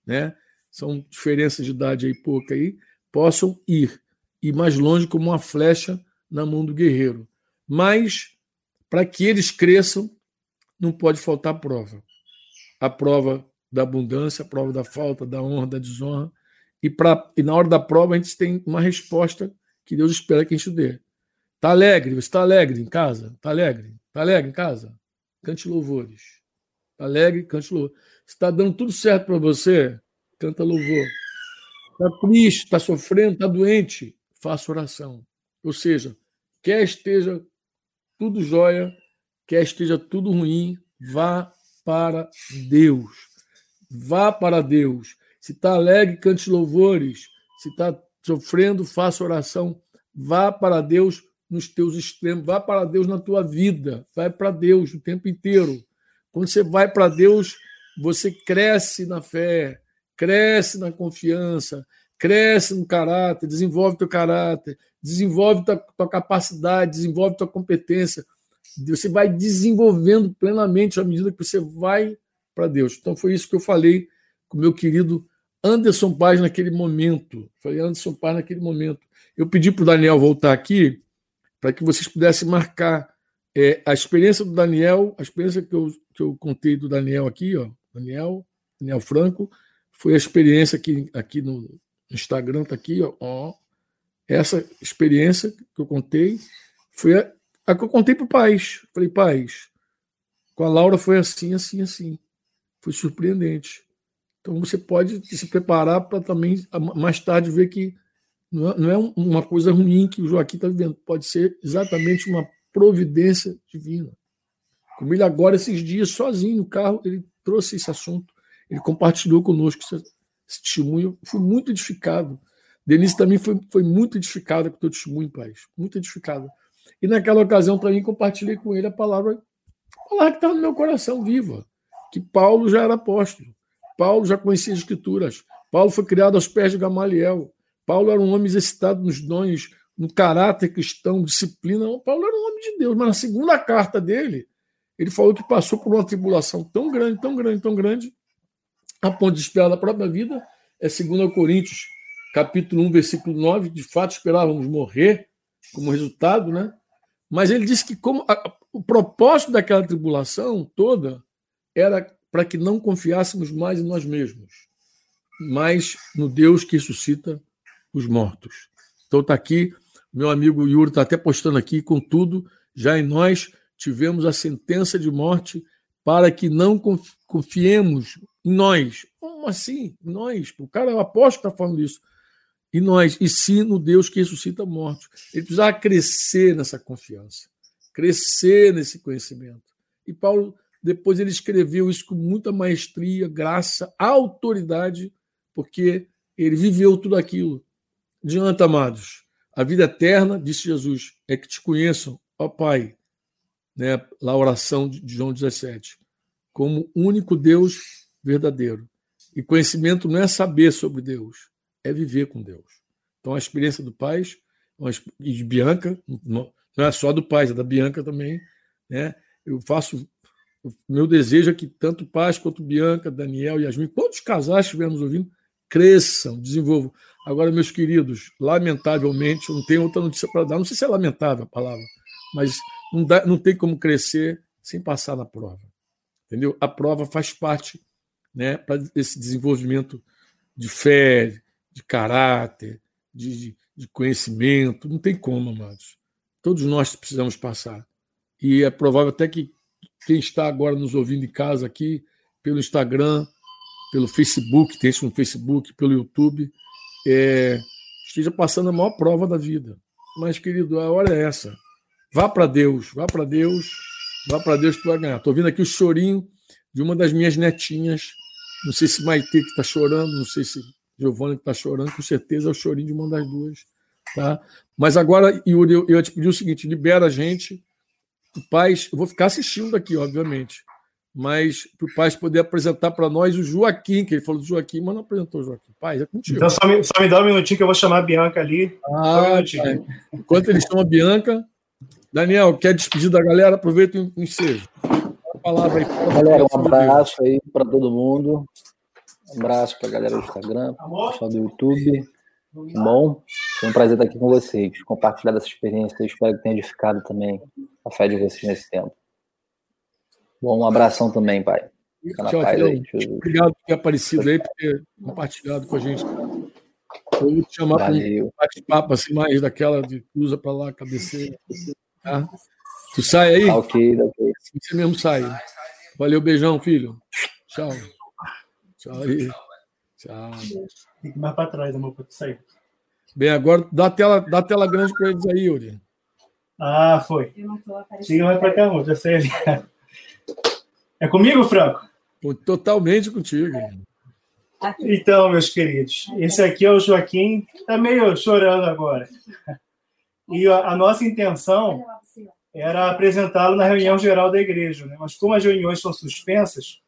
né? São diferenças de idade aí pouca aí, possam ir e mais longe como uma flecha na mão do guerreiro. Mas para que eles cresçam, não pode faltar prova a prova da abundância, a prova da falta, da honra, da desonra. E, pra, e na hora da prova a gente tem uma resposta que Deus espera que a gente dê. Está alegre? Você está alegre em casa? Está alegre? Está alegre em casa? Cante louvores. Está alegre? Cante louvores. Está dando tudo certo para você? Canta louvor. Está triste, está sofrendo, está doente? Faça oração. Ou seja, quer esteja tudo jóia, quer esteja tudo ruim, vá para Deus. Vá para Deus. Se está alegre, cante louvores. Se está sofrendo, faça oração. Vá para Deus nos teus extremos. Vá para Deus na tua vida. Vai para Deus o tempo inteiro. Quando você vai para Deus, você cresce na fé, cresce na confiança, cresce no caráter, desenvolve teu caráter, desenvolve tua, tua capacidade, desenvolve tua competência. Você vai desenvolvendo plenamente à medida que você vai para Deus. Então foi isso que eu falei com meu querido Anderson Paz naquele momento. Falei, Anderson Paz naquele momento. Eu pedi para o Daniel voltar aqui para que vocês pudessem marcar é, a experiência do Daniel, a experiência que eu, que eu contei do Daniel aqui, ó, Daniel, Daniel Franco, foi a experiência que aqui no Instagram está aqui, ó, essa experiência que eu contei foi a, a que eu contei para o Paz. Falei, Paz, com a Laura foi assim, assim, assim. Foi surpreendente. Então você pode se preparar para também mais tarde ver que não é, é uma coisa ruim que o Joaquim está vivendo, pode ser exatamente uma providência divina. Como ele agora, esses dias, sozinho no carro, ele trouxe esse assunto, ele compartilhou conosco esse, testemunho. Fui muito edificado. Denise também foi, foi muito edificada com o teu testemunho, Pai. Muito edificada. E naquela ocasião, para mim, compartilhei com ele a palavra, a palavra que estava no meu coração viva, que Paulo já era apóstolo. Paulo já conhecia as escrituras. Paulo foi criado aos pés de Gamaliel. Paulo era um homem exercitado nos dons, no caráter cristão, disciplina. Paulo era um homem de Deus, mas na segunda carta dele, ele falou que passou por uma tribulação tão grande, tão grande, tão grande, a ponto de esperar da própria vida. É 2 Coríntios, capítulo 1, versículo 9. De fato, esperávamos morrer como resultado, né? Mas ele disse que como a, o propósito daquela tribulação toda era para que não confiássemos mais em nós mesmos, mas no Deus que ressuscita os mortos. Então está aqui, meu amigo Yuri está até postando aqui, contudo, já em nós tivemos a sentença de morte para que não confiemos em nós. Como assim? Nós? O cara, apóstolo está falando isso e nós, e sim no Deus que ressuscita mortos. Ele precisava crescer nessa confiança, crescer nesse conhecimento. E Paulo, depois, ele escreveu isso com muita maestria, graça, autoridade, porque ele viveu tudo aquilo. Adianta, amados. A vida eterna, disse Jesus, é que te conheçam, ó Pai, né, lá a oração de João 17, como único Deus verdadeiro. E conhecimento não é saber sobre Deus, é viver com Deus. Então, a experiência do Pai e de Bianca, não é só do pai, é da Bianca também. Né? Eu faço. Meu desejo é que tanto Paz quanto Bianca, Daniel e Yasmin, quantos casais estivermos ouvindo, cresçam, desenvolvam. Agora, meus queridos, lamentavelmente, não tenho outra notícia para dar. Não sei se é lamentável a palavra, mas não, dá, não tem como crescer sem passar na prova. Entendeu? A prova faz parte né, para esse desenvolvimento de fé, de caráter, de, de, de conhecimento. Não tem como, amados. Todos nós precisamos passar. E é provável até que quem está agora nos ouvindo em casa aqui, pelo Instagram, pelo Facebook, tem isso no Facebook, pelo YouTube, é, esteja passando a maior prova da vida. Mas, querido, a hora é essa. Vá para Deus, vá para Deus, vá para Deus que tu vai ganhar. Estou ouvindo aqui o chorinho de uma das minhas netinhas. Não sei se Maite que está chorando, não sei se Giovanni que está chorando, com certeza é o chorinho de uma das duas. Tá? Mas agora, Yuri, eu, te pedir o seguinte: libera a gente. O Paz, eu vou ficar assistindo aqui, obviamente, mas para o Paz poder apresentar para nós o Joaquim, que ele falou do Joaquim, mas não apresentou o Joaquim. Paz, é contigo. Então só me, só me dá um minutinho que eu vou chamar a Bianca ali. Ah, um tá. Enquanto eles chamam a Bianca, Daniel, quer despedir da galera? Aproveita e enseja. A palavra aí. Galera, um abraço aí para todo mundo. Um abraço para a galera do Instagram, pessoal do YouTube. Bom, foi um prazer estar aqui com vocês, compartilhar dessa experiência. Eu espero que tenha edificado também a fé de vocês nesse tempo. Bom, um abração também, pai. Tchau, paz, aí, Obrigado por ter aparecido aí, por ter compartilhado com a gente. Eu vou te chamar para um bate-papo assim, mais daquela de cruza para lá, cabeceira. Tá? Tu sai aí? Tá ok, tá ok. Você mesmo sai. Valeu, beijão, filho. Tchau. Tchau aí. Tchau. Fique mais para trás, amor, para tu sair. Bem, agora dá tela, dá tela grande para eles aí, Yuri. Ah, foi. Siga mais para cá, amor. Já sei ali. É comigo, Franco? Totalmente contigo. Então, meus queridos, esse aqui é o Joaquim, está meio chorando agora. E a, a nossa intenção era apresentá-lo na reunião geral da igreja, né? mas como as reuniões são suspensas,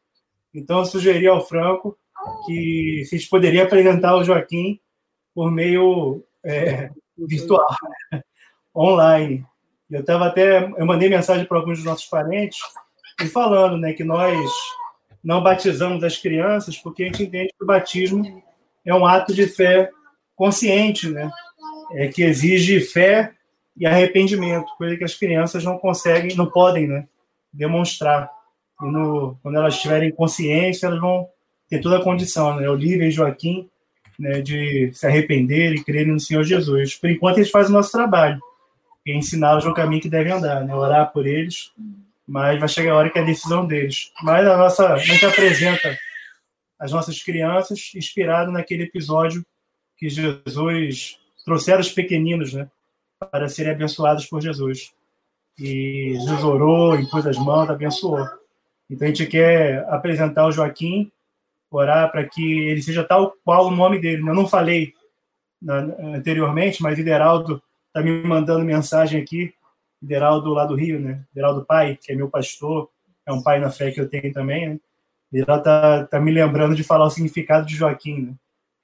então eu sugeri ao Franco que se poderia apresentar o Joaquim por meio é, virtual, né? online. Eu estava até, eu mandei mensagem para alguns dos nossos parentes e falando, né, que nós não batizamos as crianças porque a gente entende que o batismo é um ato de fé consciente, né? É que exige fé e arrependimento, coisa que as crianças não conseguem, não podem, né, demonstrar. E no, quando elas tiverem consciência, elas vão ter toda a condição, né? Olivia e Joaquim, né, de se arrepender e crerem no Senhor Jesus. Por enquanto, eles fazem o nosso trabalho, e ensiná-los o caminho que devem andar, né? Orar por eles mas vai chegar a hora que é a decisão deles. Mas a nossa, a gente apresenta as nossas crianças inspirado naquele episódio que Jesus trouxeram os pequeninos, né, para serem abençoados por Jesus. E Jesus orou, impôs as mãos, abençoou. Então a gente quer apresentar o Joaquim, orar para que ele seja tal qual o nome dele. Eu não falei anteriormente, mas Ideraldo está me mandando mensagem aqui Deraldo lá do Rio, né? Deraldo Pai, que é meu pastor, é um pai na fé que eu tenho também, né? Deraldo tá, tá me lembrando de falar o significado de Joaquim, né?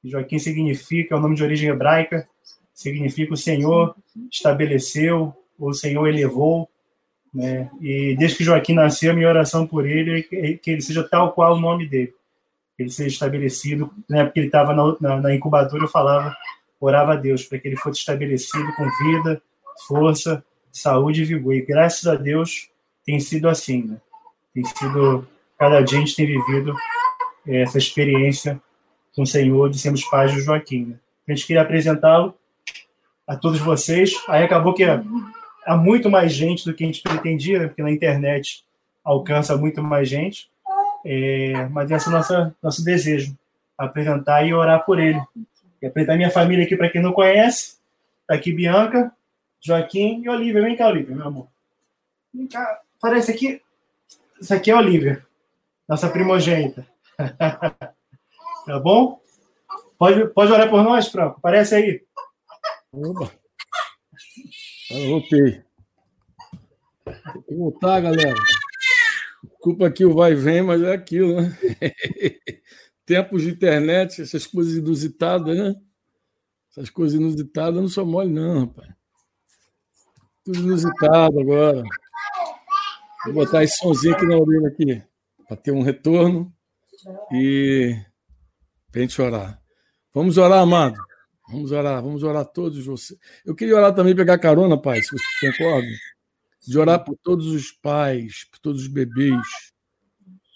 Joaquim significa, é o nome de origem hebraica, significa o Senhor estabeleceu, o Senhor elevou, né? E desde que Joaquim nasceu, minha oração por ele é que ele seja tal qual o nome dele, que ele seja estabelecido, né? Porque ele estava na, na, na incubadora, eu falava, orava a Deus para que ele fosse estabelecido com vida, força saúde e vigor. E graças a Deus tem sido assim, né? Tem sido, cada dia a gente tem vivido é, essa experiência com o Senhor de sermos pais de Joaquim. Né? A gente queria apresentá-lo a todos vocês. Aí acabou que há muito mais gente do que a gente pretendia, né? porque na internet alcança muito mais gente. É, mas esse é o nosso, nosso desejo, apresentar e orar por ele. E apresentar minha família aqui para quem não conhece. Está aqui Bianca, Joaquim e Olivia. Vem cá, Olivia, meu amor. Vem cá. Parece aqui. Isso aqui é a Olivia, nossa primogênita. tá bom? Pode, pode olhar por nós, Franco? Aparece aí. Opa. Eu voltei. Tem que voltar, galera. Desculpa aqui o vai e vem, mas é aquilo, né? Tempos de internet, essas coisas inusitadas, né? Essas coisas inusitadas não são mole, não, rapaz. Tudo inusitado agora. Vou botar esse somzinho aqui na orelha aqui, para ter um retorno e para a gente orar. Vamos orar, amado. Vamos orar, vamos orar todos vocês. Eu queria orar também, pegar carona, pai, se você concorda, de orar por todos os pais, por todos os bebês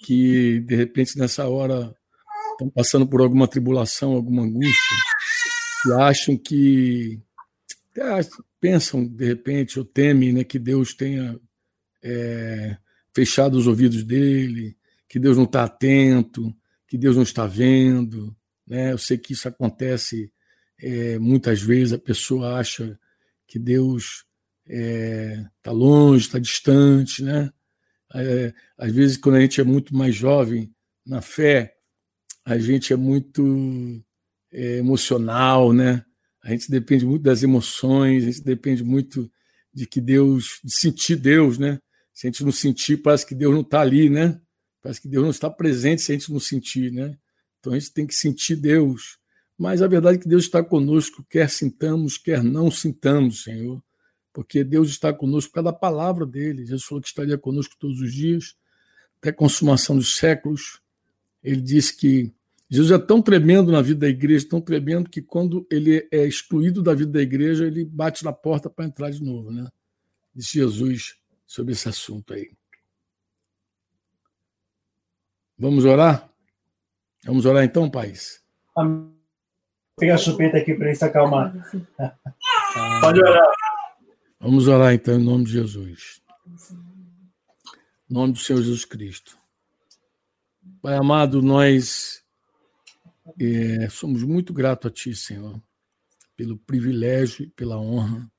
que, de repente, nessa hora estão passando por alguma tribulação, alguma angústia, e acham que. Pensam, de repente, ou temem né, que Deus tenha é, fechado os ouvidos dele, que Deus não está atento, que Deus não está vendo. Né? Eu sei que isso acontece é, muitas vezes, a pessoa acha que Deus está é, tá longe, está distante. Né? É, às vezes, quando a gente é muito mais jovem na fé, a gente é muito é, emocional, né? A gente depende muito das emoções, a gente depende muito de que Deus, de sentir Deus, né? Se a gente não sentir, parece que Deus não está ali, né? Parece que Deus não está presente se a gente não sentir, né? Então a gente tem que sentir Deus. Mas a verdade é que Deus está conosco, quer sintamos, quer não sintamos, Senhor. Porque Deus está conosco por causa da palavra dele. Jesus falou que estaria conosco todos os dias, até a consumação dos séculos ele disse que Jesus é tão tremendo na vida da igreja, tão tremendo, que quando ele é excluído da vida da igreja, ele bate na porta para entrar de novo. Né? Disse Jesus sobre esse assunto aí. Vamos orar? Vamos orar então, pais? Vou pegar a chupeta aqui para ele se acalmar. Pode orar. Vamos orar então em nome de Jesus. Em nome do Senhor Jesus Cristo. Pai amado, nós é, somos muito gratos a Ti, Senhor, pelo privilégio e pela honra,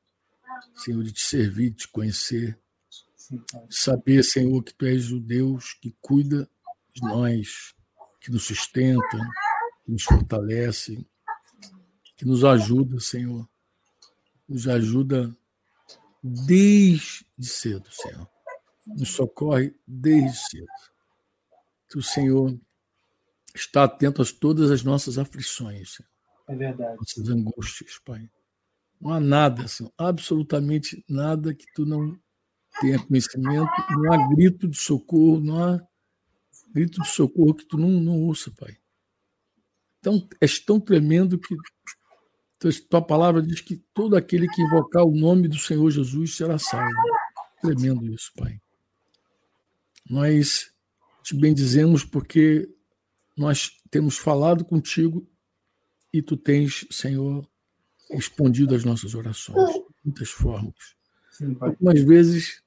Senhor, de te servir, de te conhecer, saber, Senhor, que Tu és o Deus que cuida de nós, que nos sustenta, que nos fortalece, que nos ajuda, Senhor, nos ajuda desde cedo, Senhor, nos socorre desde cedo que o Senhor está atento a todas as nossas aflições, Senhor. É verdade. Nossas angústias, Pai. Não há nada, Senhor, absolutamente nada que tu não tenha conhecimento, não há grito de socorro, não há grito de socorro que tu não, não ouça, Pai. Então, és tão tremendo que tua palavra diz que todo aquele que invocar o nome do Senhor Jesus será salvo. Tremendo isso, Pai. Nós te bendizemos porque nós temos falado contigo e tu tens, Senhor, respondido às nossas orações de muitas formas. Sim, Algumas vezes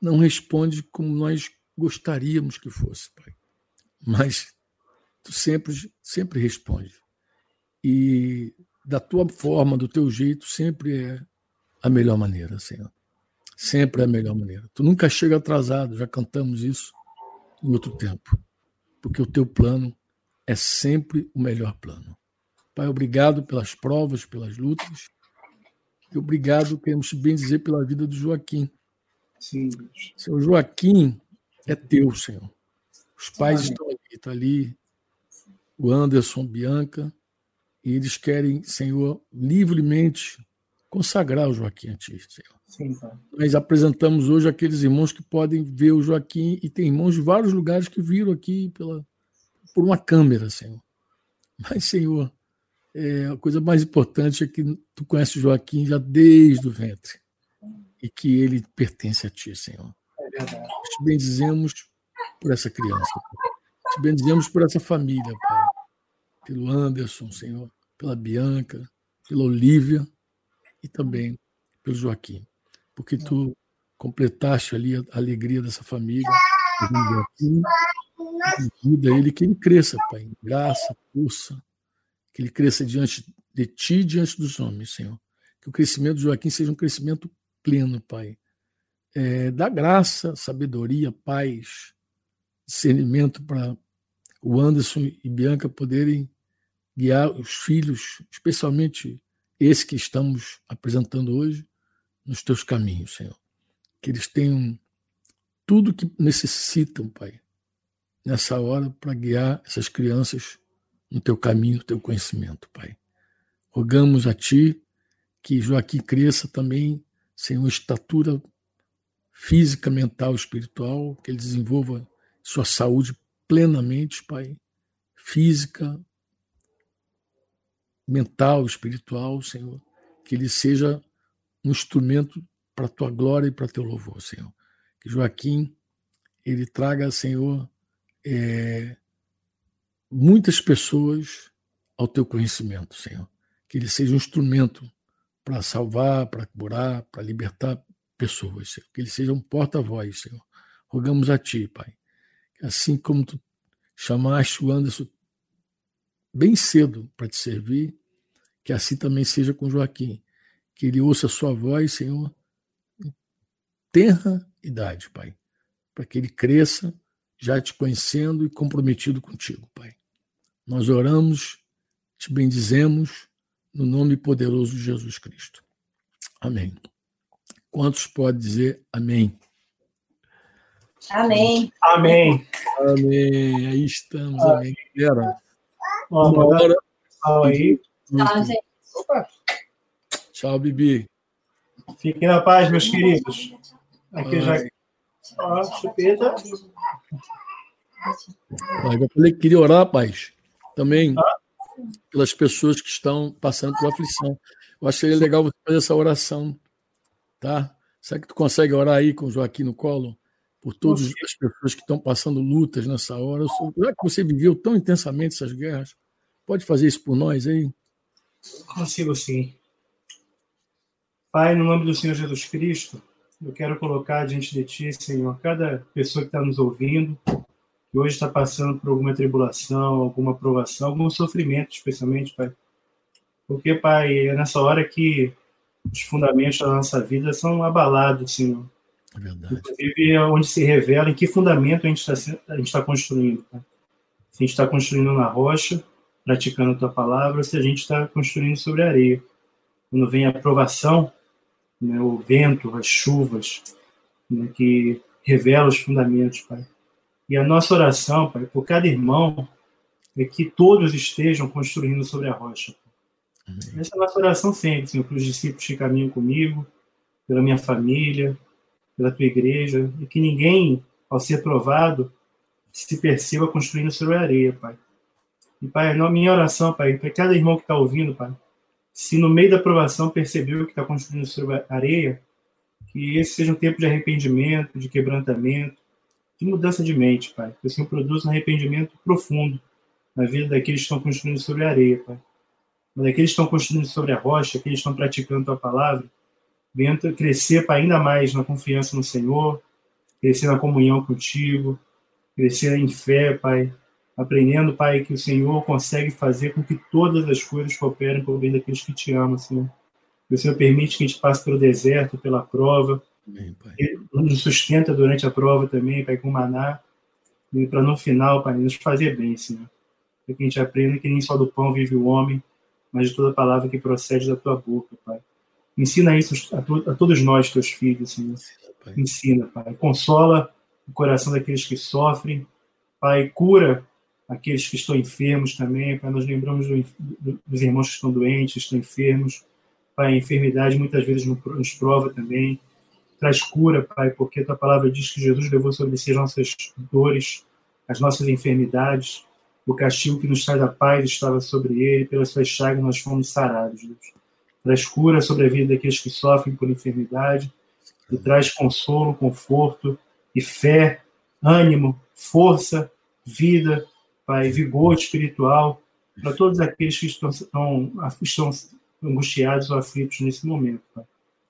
não responde como nós gostaríamos que fosse, Pai. Mas tu sempre, sempre responde. E da tua forma, do teu jeito, sempre é a melhor maneira, Senhor. Sempre é a melhor maneira. Tu nunca chega atrasado, já cantamos isso em outro tempo, porque o teu plano é sempre o melhor plano. Pai, obrigado pelas provas, pelas lutas. E obrigado, queremos bem dizer, pela vida do Joaquim. Sim. Seu Joaquim é teu, Senhor. Os pais Amém. estão ali, está ali o Anderson, Bianca, e eles querem, Senhor, livremente consagrar o Joaquim a ti, Senhor. Sim, Nós apresentamos hoje aqueles irmãos que podem ver o Joaquim e tem irmãos de vários lugares que viram aqui pela, por uma câmera, Senhor. Mas, Senhor, é, a coisa mais importante é que tu conheces o Joaquim já desde o ventre e que ele pertence a ti, Senhor. É. Te bendizemos por essa criança. Pai. Te bendizemos por essa família, Pai. Pelo Anderson, Senhor, pela Bianca, pela Olívia e também pelo Joaquim porque tu completaste ali a alegria dessa família, aqui, vida ele, que ele cresça, Pai, em graça, força, que ele cresça diante de ti diante dos homens, Senhor. Que o crescimento de Joaquim seja um crescimento pleno, Pai. É, dá graça, sabedoria, paz, discernimento para o Anderson e Bianca poderem guiar os filhos, especialmente esse que estamos apresentando hoje, nos teus caminhos, Senhor. Que eles tenham tudo que necessitam, Pai, nessa hora para guiar essas crianças no teu caminho, no teu conhecimento, Pai. Rogamos a Ti que Joaquim cresça também, Senhor, estatura física, mental, espiritual, que ele desenvolva sua saúde plenamente, Pai, física, mental, espiritual, Senhor, que ele seja um instrumento para a tua glória e para teu louvor, Senhor. Que Joaquim ele traga, Senhor, é, muitas pessoas ao teu conhecimento, Senhor. Que ele seja um instrumento para salvar, para curar, para libertar pessoas, Senhor. Que ele seja um porta-voz, Senhor. Rogamos a Ti, Pai. Assim como Tu chamaste o Anderson bem cedo para te servir, que assim também seja com Joaquim. Que ele ouça a Sua voz, Senhor, tenra idade, Pai para que ele cresça já te conhecendo e comprometido contigo, Pai. Nós oramos, te bendizemos no nome poderoso de Jesus Cristo. Amém. Quantos podem dizer amém? Amém. Amém. Amém. Aí estamos, amém. Uma hora. aí. Tchau, gente. Tchau, Bibi. Fiquem na paz, meus queridos. Aqui já Ó, chupeta. Eu falei que queria orar, paz, também pelas pessoas que estão passando por aflição. Eu achei legal você fazer essa oração, tá? Será que tu consegue orar aí com o Joaquim no colo? Por todas as pessoas que estão passando lutas nessa hora. Já que você viveu tão intensamente essas guerras, pode fazer isso por nós aí? Consigo sim. Pai, no nome do Senhor Jesus Cristo, eu quero colocar diante de Ti, Senhor, cada pessoa que está nos ouvindo, que hoje está passando por alguma tribulação, alguma provação, algum sofrimento, especialmente, Pai. Porque, Pai, é nessa hora que os fundamentos da nossa vida são abalados, Senhor. É verdade. Inclusive, é onde se revela em que fundamento a gente está, está construindo. Se a gente está construindo na rocha, praticando a Tua palavra, ou se a gente está construindo sobre a areia. Quando vem a provação, né, o vento, as chuvas, né, que revelam os fundamentos, Pai. E a nossa oração, Pai, por cada irmão, é que todos estejam construindo sobre a rocha. Amém. Essa é a nossa oração sempre, Senhor, para os discípulos que caminham comigo, pela minha família, pela tua igreja, e que ninguém, ao ser provado, se perceba construindo sobre areia, Pai. E, Pai, a minha oração, Pai, para cada irmão que está ouvindo, Pai, se no meio da aprovação percebeu que está construindo sobre areia, que esse seja um tempo de arrependimento, de quebrantamento, de mudança de mente, Pai. Que o Senhor produza um arrependimento profundo na vida daqueles que estão construindo sobre a areia, Pai. Mas daqueles que estão construindo sobre a rocha, aqueles que estão praticando a palavra, venha crescer, Pai, ainda mais na confiança no Senhor, crescer na comunhão contigo, crescer em fé, Pai, aprendendo, Pai, que o Senhor consegue fazer com que todas as coisas cooperem o bem daqueles que te amam, Senhor. Que o Senhor permite que a gente passe pelo deserto, pela prova, Amém, nos sustenta durante a prova também, Pai, com maná, e para no final, Pai, nos fazer bem, Senhor. Para que a gente aprenda que nem só do pão vive o homem, mas de toda palavra que procede da tua boca, Pai. Ensina isso a, to a todos nós, teus filhos, Senhor. Pai. Ensina, Pai. Consola o coração daqueles que sofrem. Pai, cura aqueles que estão enfermos também, Pai, nós lembramos do, do, dos irmãos que estão doentes, estão enfermos, Pai, a enfermidade muitas vezes nos prova também, traz cura, Pai, porque a Tua palavra diz que Jesus levou sobre si as nossas dores, as nossas enfermidades, o castigo que nos traz a paz estava sobre ele, pelas suas chagas nós fomos sarados, Deus. Traz cura sobre a vida daqueles que sofrem por enfermidade, e traz consolo, conforto e fé, ânimo, força, vida, Pai, vigor espiritual para todos aqueles que estão, estão, estão angustiados ou aflitos nesse momento, Pai.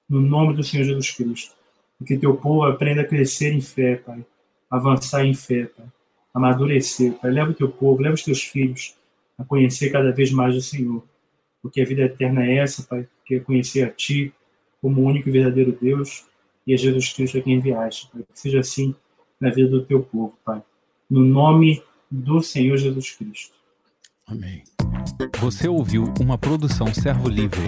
No nome do Senhor Jesus Cristo. E que teu povo aprenda a crescer em fé, Pai. Avançar em fé, Pai. Amadurecer, Pai. Leva o teu povo, leva os teus filhos a conhecer cada vez mais o Senhor. Porque a vida eterna é essa, Pai. Que é conhecer a Ti como o único e verdadeiro Deus e a Jesus Cristo a quem enviaste, Pai. Que seja assim na vida do teu povo, Pai. No nome do Senhor Jesus Cristo. Amém. Você ouviu uma produção Servo Livre.